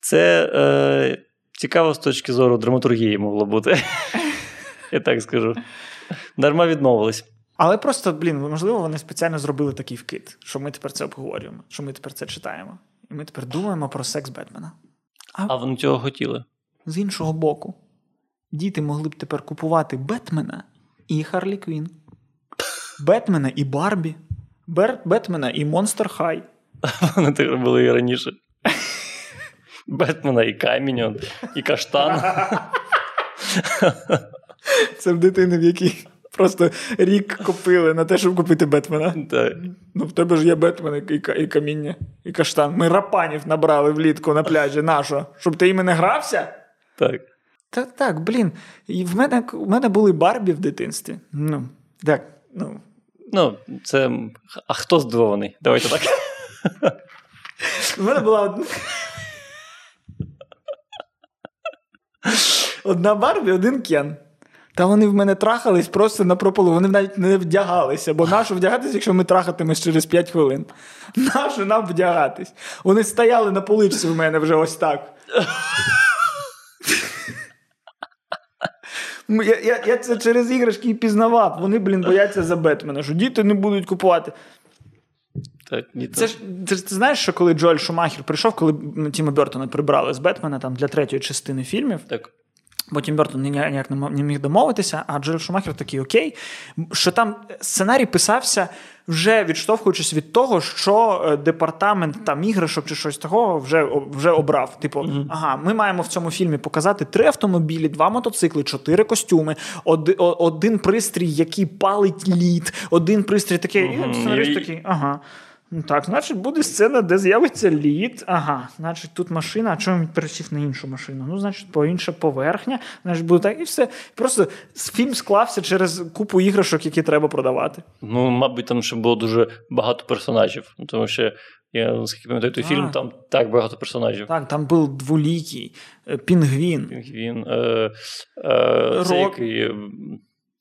це е, цікаво з точки зору драматургії могло бути. (laughs) Я так скажу. Дарма відмовились. Але просто, блін, можливо, вони спеціально зробили такий вкид, що ми тепер це обговорюємо, що ми тепер це читаємо. І ми тепер думаємо про секс Бетмена. А вони цього хотіли. З іншого боку, діти могли б тепер купувати Бетмена і Харлі Квін, Бетмена і Барбі, Бер- Бетмена і Монстер Хай. (laughs) Вони так робили і раніше. Бетмена і Каміньон, і Каштан. (laughs) Це в дитини, в якій просто рік купили на те, щоб купити Бетмена. Так. Ну, в тебе ж є Бетмен і, і каміння, і каштан. Ми рапанів набрали влітку на пляжі. Нащо? Щоб ти іми не грався? так. Так, так, блін. І в мене, в мене були Барбі в дитинстві. Ну, так, ну. Ну, це. А хто здивований? Давайте так. В мене була одна. (laughs) Одна Барбі, один Кен. Та вони в мене трахались просто на прополу. Вони навіть не вдягалися, бо нащо вдягатись, якщо ми трахатимось через 5 хвилин? Нащо нам вдягатись? Вони стояли на поличці в мене вже ось так. Я, я, я це через іграшки і пізнавав. Вони, блін, бояться за Бетмена, що діти не будуть купувати. Так, ні, Це ж ж ти знаєш, що коли Джоель Шумахер прийшов, коли Тіма Бертона прибрали з Бетмена там для третьої частини фільмів, так. Бо Тім Бертон ні- ніяк не міг домовитися, а Джоель Шумахер такий окей, що там сценарій писався вже відштовхуючись від того, що е, департамент там іграшок чи щось такого вже, вже обрав. Типу, ага, ми маємо в цьому фільмі показати три автомобілі, два мотоцикли, чотири костюми, оди- о- один пристрій, який палить лід, один пристрій такий, і Мгм. сценарист І- такий, ага. Ну так, значить, буде сцена, де з'явиться лід. Ага, значить, тут машина, а чому він пересів на іншу машину? Ну, значить, по інша поверхня, значить, буде так, і все. Просто фільм склався через купу іграшок, які треба продавати. Ну, мабуть, там ще було дуже багато персонажів. Тому що я наскільки пам'ятаю той фільм, там так багато персонажів. Так, там був дволікий, е, пінгвін. Він е, е, це Рок. який, е,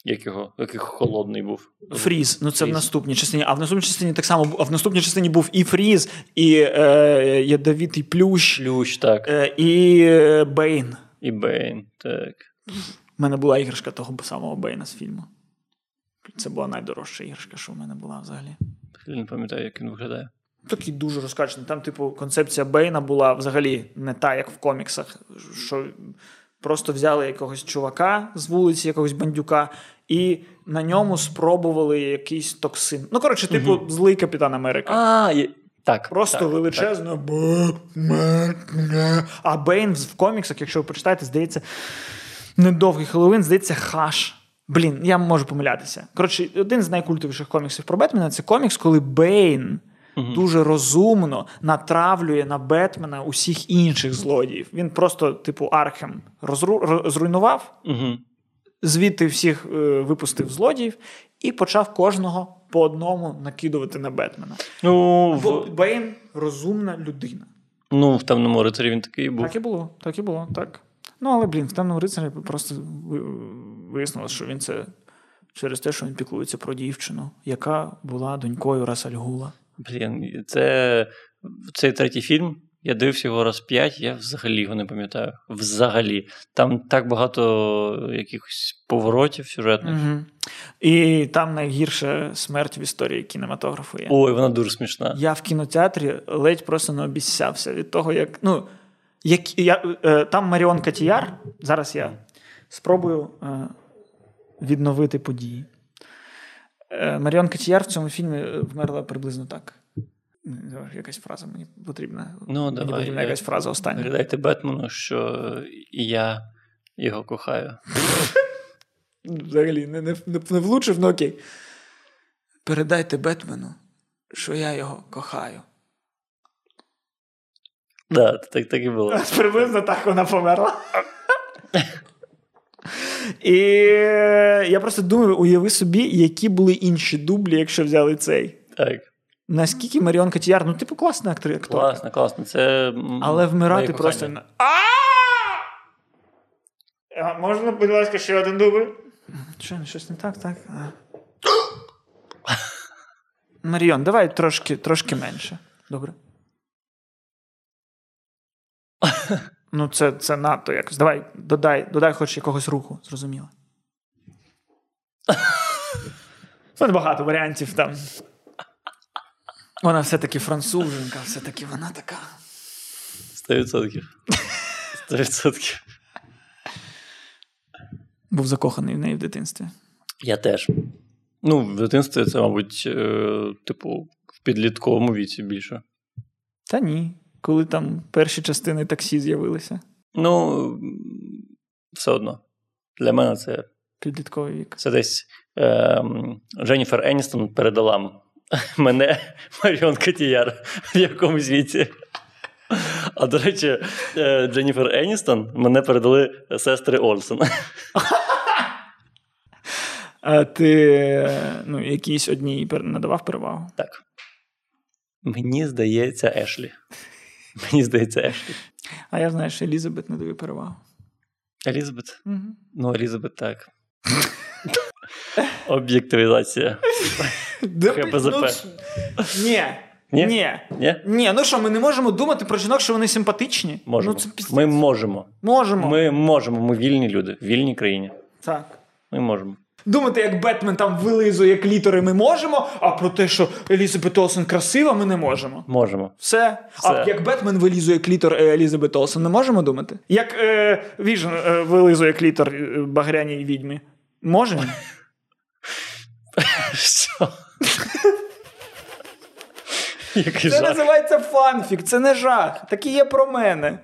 як його, який холодний був. Фріз, ну це в наступній частині. А в наступній частині так само а в наступній частині був і Фріз, і е, ядовітий плющ, Плющ, так. е, і е, Бейн. І Бейн, так. У мене була іграшка того самого Бейна з фільму. Це була найдорожча іграшка, що в мене була взагалі. Я не пам'ятаю, як він виглядає. Такий дуже розкачаний. Там, типу, концепція Бейна була взагалі не та, як в коміксах. Що просто взяли якогось чувака з вулиці, якогось бандюка, і на ньому спробували якийсь токсин. Ну, коротше, типу, злий капітан Америка. А, є... так. Просто так, величезно. «Бетмен». А Бейн в коміксах, якщо ви почитаєте, здається, недовгий Хеллоуін, здається, Хаш. Блін, я можу помилятися. Коротше, один з найкультовіших коміксів про Бетмена це комікс, коли Бейн дуже розумно натравлює на Бетмена усіх інших злодіїв. Він просто, типу, Архем розру... роз- зруйнував, Угу. Звідти всіх е, випустив злодіїв і почав кожного по одному накидувати на Бетмена. Ну, Бо в, Бейн розумна людина. ну, в темному рицарі він такий був. Так і було, так і було, так. Ну, але, блін, в темному рицарі просто ви- вияснилось, що він це через те, що він піклується про дівчину, яка була донькою Расальгула. Блін, це цей третій фільм. Я дивився його раз п'ять, я взагалі його не пам'ятаю. Взагалі. Там так багато якихось поворотів сюжетних. Угу. І там найгірша смерть в історії кінематографу є. Ой, вона дуже смішна. Я в кінотеатрі ледь просто не обіцявся від того, як. Ну, як я, е, там Маріон Катіяр. Зараз я спробую е, відновити події. Е, Маріон Катіяр в цьому фільмі вмерла приблизно так. Якась фраза мені потрібна. Ну, мені давай, потрібна якась фраза остання. Передайте Бетмену, що я його кохаю. Взагалі не, не, не, не влучив, ну окей. Передайте Бетмену, що я його кохаю. Да, так, так і було. (laughs) Приблизно так вона померла. І я просто думаю, уяви собі, які були інші дублі, якщо взяли цей. Так. Наскільки Маріон Котіяр, ну, типу, класна акторка. Класно, класно. Це. Але вмирати просто. А Можна, будь ласка, ще один дубль? Що, щось не так, так? Маріон, давай трошки, трошки менше. Добре. Ну, це, це надто якось. Давай, додай, додай хоч якогось руху, зрозуміло. Це багато варіантів там. Вона все-таки француженка, все-таки вона така. Сто відсотків. Сто відсотків. Був закоханий в неї в дитинстві. Я теж. Ну, в дитинстві це, мабуть, е, типу, в підлітковому віці більше. Та ні. Коли там перші частини таксі з'явилися. Ну, все одно. Для мене це, Підлітковий вік. це десь е, Дженніфер Еністон передала (laughs) мене Маріон Котіяр в якомусь віці. А до речі, е, Дженніфер Еністон мене передали сестри Олсен. (laughs) А ти ну, якійсь одній надавав перевагу. Так. Мені здається, Ешлі. Мені здається, Ешлі. А я знаю, що Елізабет не даю перевагу. Елізабет. Угу. Ну, Елізабет так. (laughs) Об'єктивізація. ХПЗП. Ні. Ні? Ні. Ні? Ні, ну що, ми не можемо думати про жінок, що вони симпатичні? Можемо. Ну, це піздець. Ми можемо. Можемо. Ми можемо. Ми вільні люди. В вільній країні. Так. Ми можемо. Думати, як Бетмен там вилизує клітори, ми можемо, а про те, що Елізабет Олсен красива, ми не можемо. Можемо. Все. А як Бетмен вилізує клітор е, Елізабет Олсен, не можемо думати? Як е, Віжн е, вилизує клітор е, багряній відьмі? Можемо? (laughs) Що? Який Це жах. називається фанфік, це не жах. Такі є про мене.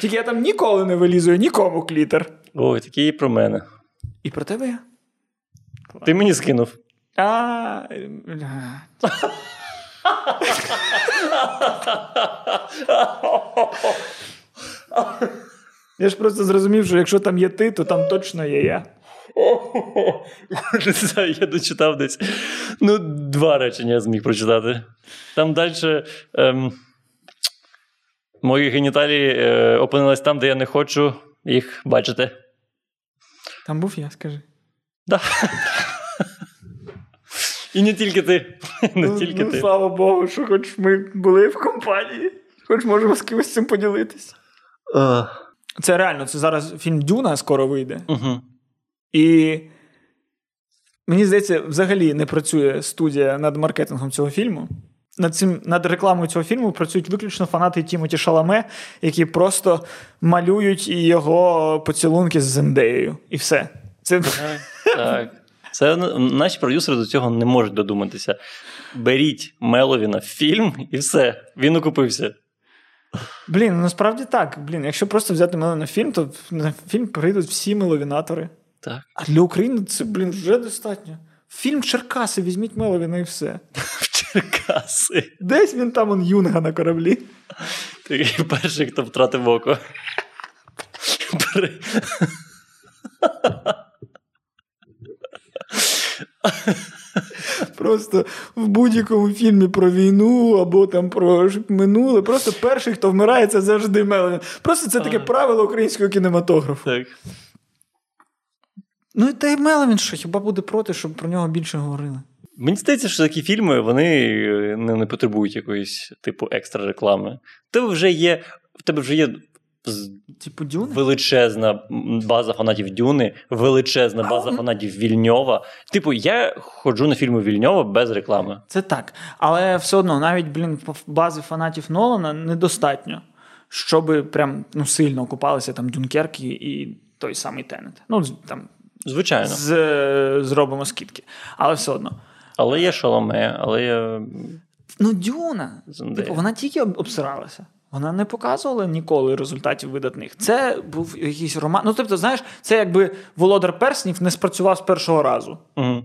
Тільки я там ніколи не вилізую нікому клітор. Ой, такі і про мене. І про тебе я. Ти мені скинув. А. Я ж просто зрозумів, що якщо там є ти, то там точно є я. (laughs) Не знаю, я дочитав десь. Ну, два речення я зміг прочитати. Там далі. Ем, мої геніталії е, опинились там, де я не хочу їх бачити. Там був я, скажи. Да. І не тільки ти. (laughs) Не тільки ну, ти. слава Богу, що хоч ми були в компанії, хоч можемо з кимось цим поділитися. Це реально, це зараз фільм Дюна скоро вийде. Угу. І мені здається, взагалі не працює студія над маркетингом цього фільму. Над цим над рекламою цього фільму працюють виключно фанати Тімоті Шаламе, які просто малюють його поцілунки з Зендеєю. І все. Це Так. Це наші продюсери до цього не можуть додуматися. Беріть Меловіна в фільм і все. Він окупився. блін, ну, насправді так. Блін, якщо просто взяти мене на фільм, то на фільм прийдуть всі меловінатори. Так. А для України це, блін, вже достатньо. Фільм Черкаси, візьміть Меловіна і все. (laughs) В Черкаси. Десь він там юнга на кораблі. Ти перший, хто втратив око. Просто в будь-якому фільмі про війну або там про минуле. Просто перший, хто вмирає, це завжди Меловін. Просто це таке правило українського кінематографу. Так. Ну та й Меловін що, хіба буде проти, щоб про нього більше говорили? Мені здається, що такі фільми вони е, не, не потребують якоїсь типу екстра реклами. Тебе вже є, в тебе вже є Типу Дюни? величезна база фанатів Дюни, величезна база ну- фанатів Вільньова. Типу, я ходжу на фільми Вільньова без реклами. Це так. Але все одно, навіть, блін, бази фанатів Нолана недостатньо, щоб прям ну, сильно окупалися там Дюнкерки і той самий Тенет. Ну, там Звичайно. з, зробимо скидки. Але все одно. Але є шоломе, але є. Ну, Дюна, типу, вона тільки обсиралася. Вона не показувала ніколи результатів видатних. Це був якийсь роман. Ну, тобто, знаєш, це якби Володар Перснів не спрацював з першого разу. Угу.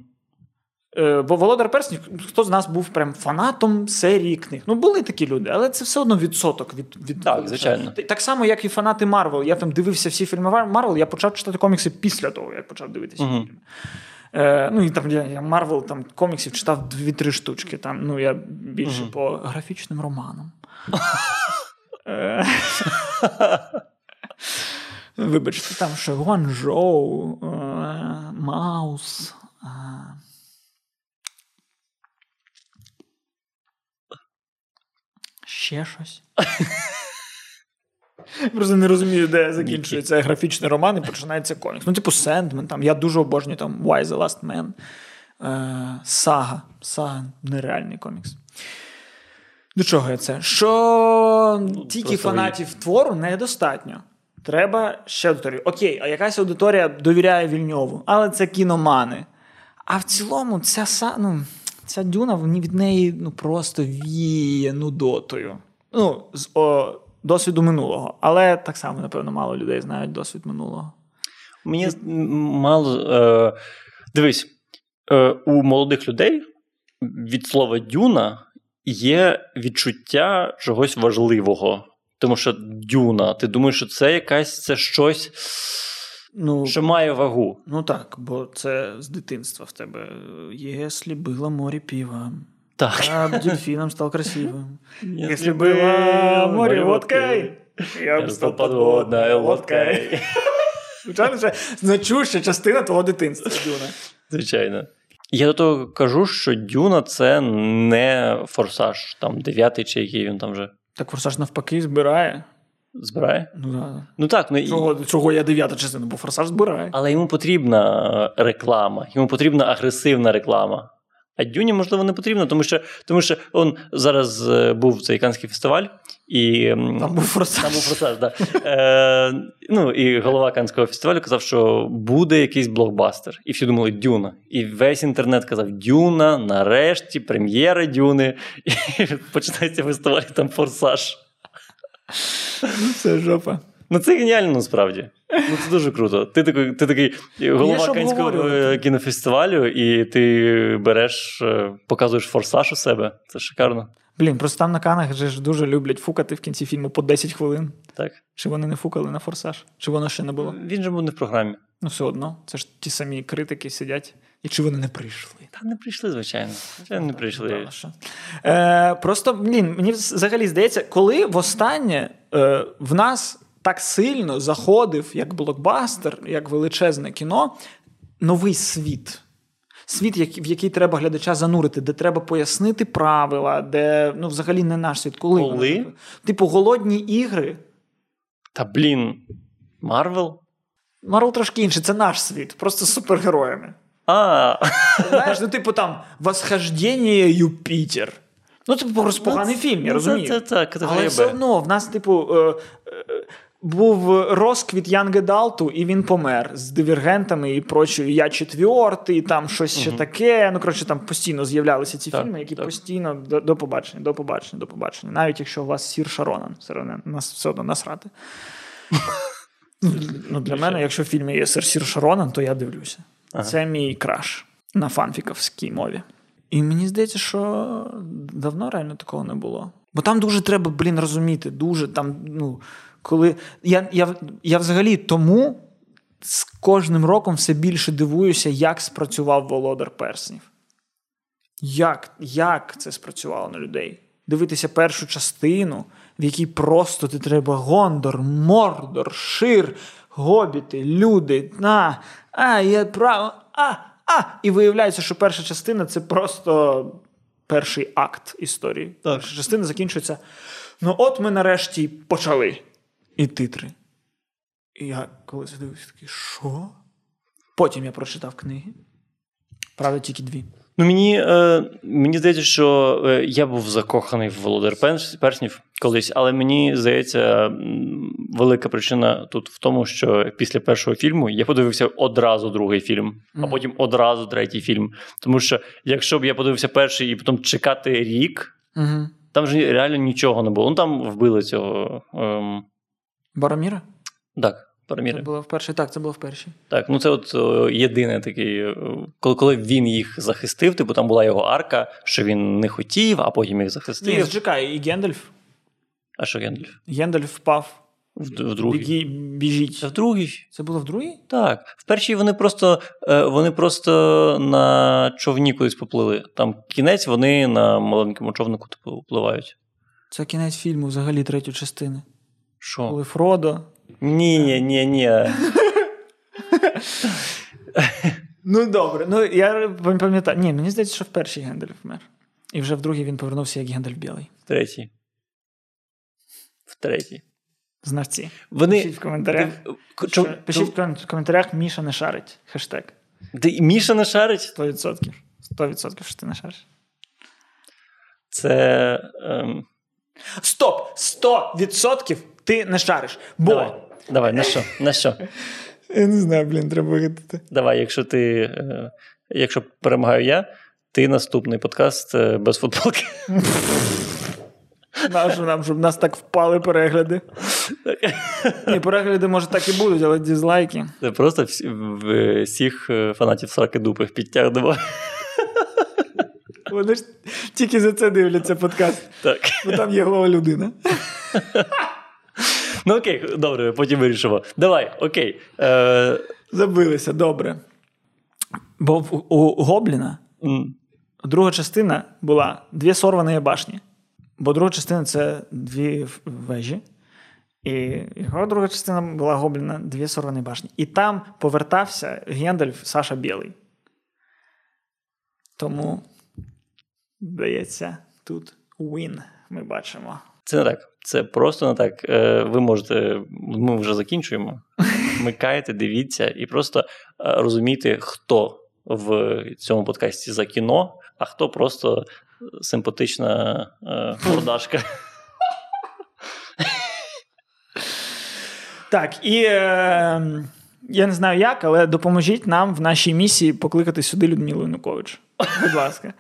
Е, Бо Володар Перснів, хто з нас був прям фанатом серії книг. Ну, були такі люди, але це все одно відсоток від від Так, звичайно. Так само, як і фанати Марвел. Я там дивився всі фільми Марвел, я почав читати комікси після того, як почав дивитися Мгм. фільми. Е, ну і там я, Марвел там коміксів читав дві-три штучки. Там, ну, я більше Мгм. по графічним романам. (laughs) Е, Вибачте, там ще Гуанчжоу, е, Маус. е, Ще щось. (laughs) Просто не розумію, де закінчується графічний роман і починається комікс. Ну, типу, Сендмен, там, я дуже обожнюю там Y the Last Man. Е, Сага. Сага нереальний комікс. До чого я це? Що тільки просто фанатів твору недостатньо. Треба ще аудиторію. Окей, а якась аудиторія довіряє Вільньову, але це кіномани. А в цілому, ця ну, ця дюна від неї ну, просто віє нудотою. Ну, з о, досвіду минулого. Але так само, напевно, мало людей знають досвід минулого. Мені мало. Е, дивись, е, у молодих людей від слова дюна є відчуття чогось важливого. Тому що дюна, ти думаєш, що це якась це щось, Ну, що має вагу. ну так, бо це з дитинства в тебе. Якщо було море пива, Так. я б дельфином став красивим. Было было море водкой, я б став подводною лодкою. Звичайно, це значуща частина твого дитинства, Дюна. Звичайно. Я до того кажу, що Дюна це не форсаж, там дев'ятий чи який він там вже Так форсаж навпаки збирає. Збирає. Ну, да. Ну так, ну і- чого, чого я дев'ята частина, бо форсаж збирає. але йому потрібна реклама, йому потрібна агресивна реклама. А Дюні, можливо, не потрібно, тому що, тому що он зараз е, був цей Канський фестиваль, і Там був форсаж. Там був форсаж, да. Е, ну, і голова Канського фестивалю казав, що буде якийсь блокбастер. І всі думали Дюна. І весь інтернет казав: Дюна, нарешті, прем'єра Дюни. І (laughs) починається фестиваль, там форсаж. Це жопа. Ну, це геніально насправді. Ну, це дуже круто. Ти такий, ти такий голова Канського е, кінофестивалю, і ти береш, е, показуєш форсаж у себе. Це шикарно. Блін, просто там на канах же ж дуже люблять фукати в кінці фільму по 10 хвилин. Так. Чи вони не фукали на форсаж? Чи воно ще не було? Він же був не в програмі. Ну, все одно. Це ж ті самі критики сидять. І чи вони не прийшли? Та не прийшли, звичайно. Звичайно, не прийшли. Е, просто блін, мені взагалі здається, коли востаннє е, в нас так сильно заходив як блокбастер, як величезне кіно, новий світ. Світ, в який треба глядача занурити, де треба пояснити правила, де ну, взагалі не наш світ. Коли? Коли? Типу, голодні ігри. Та блін, Марвел? Марвел трошки інше, це наш світ, просто з супергероями. А, Знаєш, ну, типу там Восхождення Юпітер. Ну, це просто поганий фільм, я ну, розумію. Це, це, Але все одно в нас, типу, е, е, був розквіт young adult у, і він помер з дивергентами і прочою. Я четвертий, там щось ще таке. Ну, коротше, там постійно з'являлися ці Так, фільми, які так. постійно до, до побачення, до побачення, до побачення. Навіть якщо у вас Сірша Ронан, все одно нас все одно насрати. (laughs) ну, для мене, якщо в фільмі є Сир Сір Шаронан, то я дивлюся. Це мій краш на фанфіковській мові. І мені здається, що давно реально такого не було. Бо там дуже треба, блін, розуміти. Дуже там, ну, коли. Я, я, я взагалі тому з кожним роком все більше дивуюся, як спрацював Володар Перснів. Як, як це спрацювало на людей? Дивитися першу частину, в якій просто ти треба Гондор, Мордор, Шир, гобіти, люди, а, а, я право, а, а. І виявляється, що перша частина це просто перший акт історії. Перша частина закінчується. Ну, от ми нарешті почали. І титри. І я коли дивився, такий, що? Потім я прочитав книги. Правда, тільки дві. Ну, мені, е, мені здається, що е, я був закоханий в Володар Перс- Перснів колись, але мені здається, велика причина тут в тому, що після першого фільму я подивився одразу другий фільм, а потім одразу третій фільм. Тому що якщо б я подивився перший і потім чекати рік, Угу. там ж реально нічого не було. Ну там вбили цього. Ем, Бароміра? так, Параміри. Це було вперше. Так, це було вперше. Так, ну це от о, єдине такий, коли, коли він їх захистив, типу там була його арка, що він не хотів, а потім їх захистив. Ні, зачекай, і Гендальф. А що Гендальф? Гендальф впав. В, в другій. Бігі, біжіть. Це в другій. Це було в другій? Так. В першій вони просто е, вони просто на човні кудись поплили. Там кінець, вони на маленькому човнику типу, впливають. Це кінець фільму, взагалі третьої частини. Що? Коли Фродо. Ні, ні, ні. Ну добре, ну я пам'ятаю. Ні, мені здається, що в першій Гендальф вмер. І вже в другій він повернувся як Гендальф білий. В третій. В третій. Знавці. Вони... Пишіть в коментарях. Ти- Що- чо- Пишіть в коментарях, Міша не шарить. Хештег. Ти Міша не шарить? 100%. 100% що ти не шариш. Це. Ем... Стоп! 100% ти не шариш. Бо. Давай. Давай, на що? На що? Я не знаю, блін, треба вигадати. Давай, якщо ти. Е... Якщо перемагаю я, ти наступний подкаст е, без футболки. (laughs) Нащо нам, щоб нас так впали перегляди. Ні, перегляди, може, так і будуть, але дізлайки. Це просто всі, в- всіх е, фанатів сраки дупи підтягнемо. (laughs) Вони ж тільки за це дивляться подкаст, Так. бо там є голова людина. (laughs) Ну окей, добре, потім вирішимо. Давай, окей. Е... Забилися, добре. Бо в, у Гобліна м, друга частина була дві сорвані башні. Бо друга частина це дві вежі. І його друга частина була Гобліна дві сорвані башні. І там повертався Гендальф Саша Білий. Тому, здається, тут win ми бачимо. Це не так. Це просто не так. Е, Ви можете, ми вже закінчуємо. (laughs) Вмикайте, дивіться і просто е, розумійте, хто в цьому подкасті за кіно, а хто просто симпатична е, мордашка. Так, і е, я не знаю як, але допоможіть нам в нашій місії покликати сюди Людмилу Янукович. Будь ласка.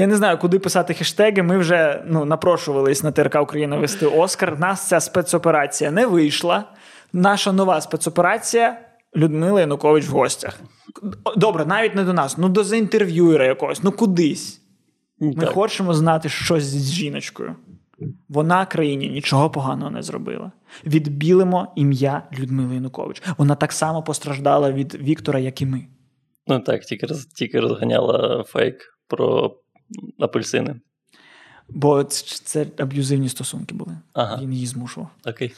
Я не знаю, куди писати хештеги. Ми вже ну, напрошувались на ТРК Україна вести Оскар. Нас ця спецоперація не вийшла. Наша нова спецоперація Людмила Янукович в гостях. Добре, навіть не до нас, ну до заінтерв'юера якогось, ну кудись. Ми Так. хочемо знати щось з жіночкою. Вона країні нічого поганого не зробила. Відбілимо ім'я Людмили Янукович. Вона так само постраждала від Віктора, як і ми. Ну так, тільки, роз, тільки розганяла фейк про апельсини. Бо це, це аб'юзивні стосунки були. Ага. Він її змушував. Окей.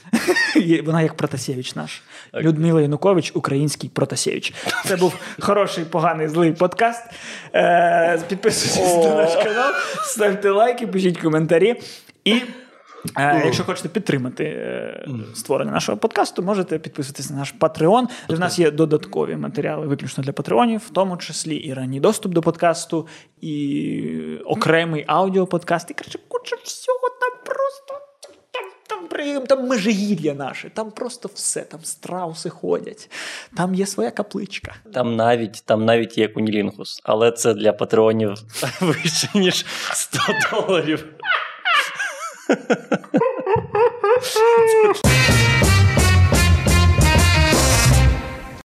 (laughs) Вона як Протасєвич наш. Окей. Людмила Янукович, український Протасєвич. Це був (laughs) хороший, поганий, злий подкаст. Е, підписуйтесь на наш канал, ставте лайки, пишіть коментарі. І е, якщо хочете підтримати е, створення нашого подкасту, можете підписатись на наш Patreon. В нас є додаткові матеріали виключно для патреонів, в тому числі і ранній доступ до подкасту, і окремий аудіоподкаст. І коротше, куча всього там просто. Там, там, там межигір'я наше, там просто все, там страуси ходять, там є своя капличка. Там навіть, там навіть є кунілінгус, але це для патреонів (laughs) вище, ніж 100 доларів. such- (laughs)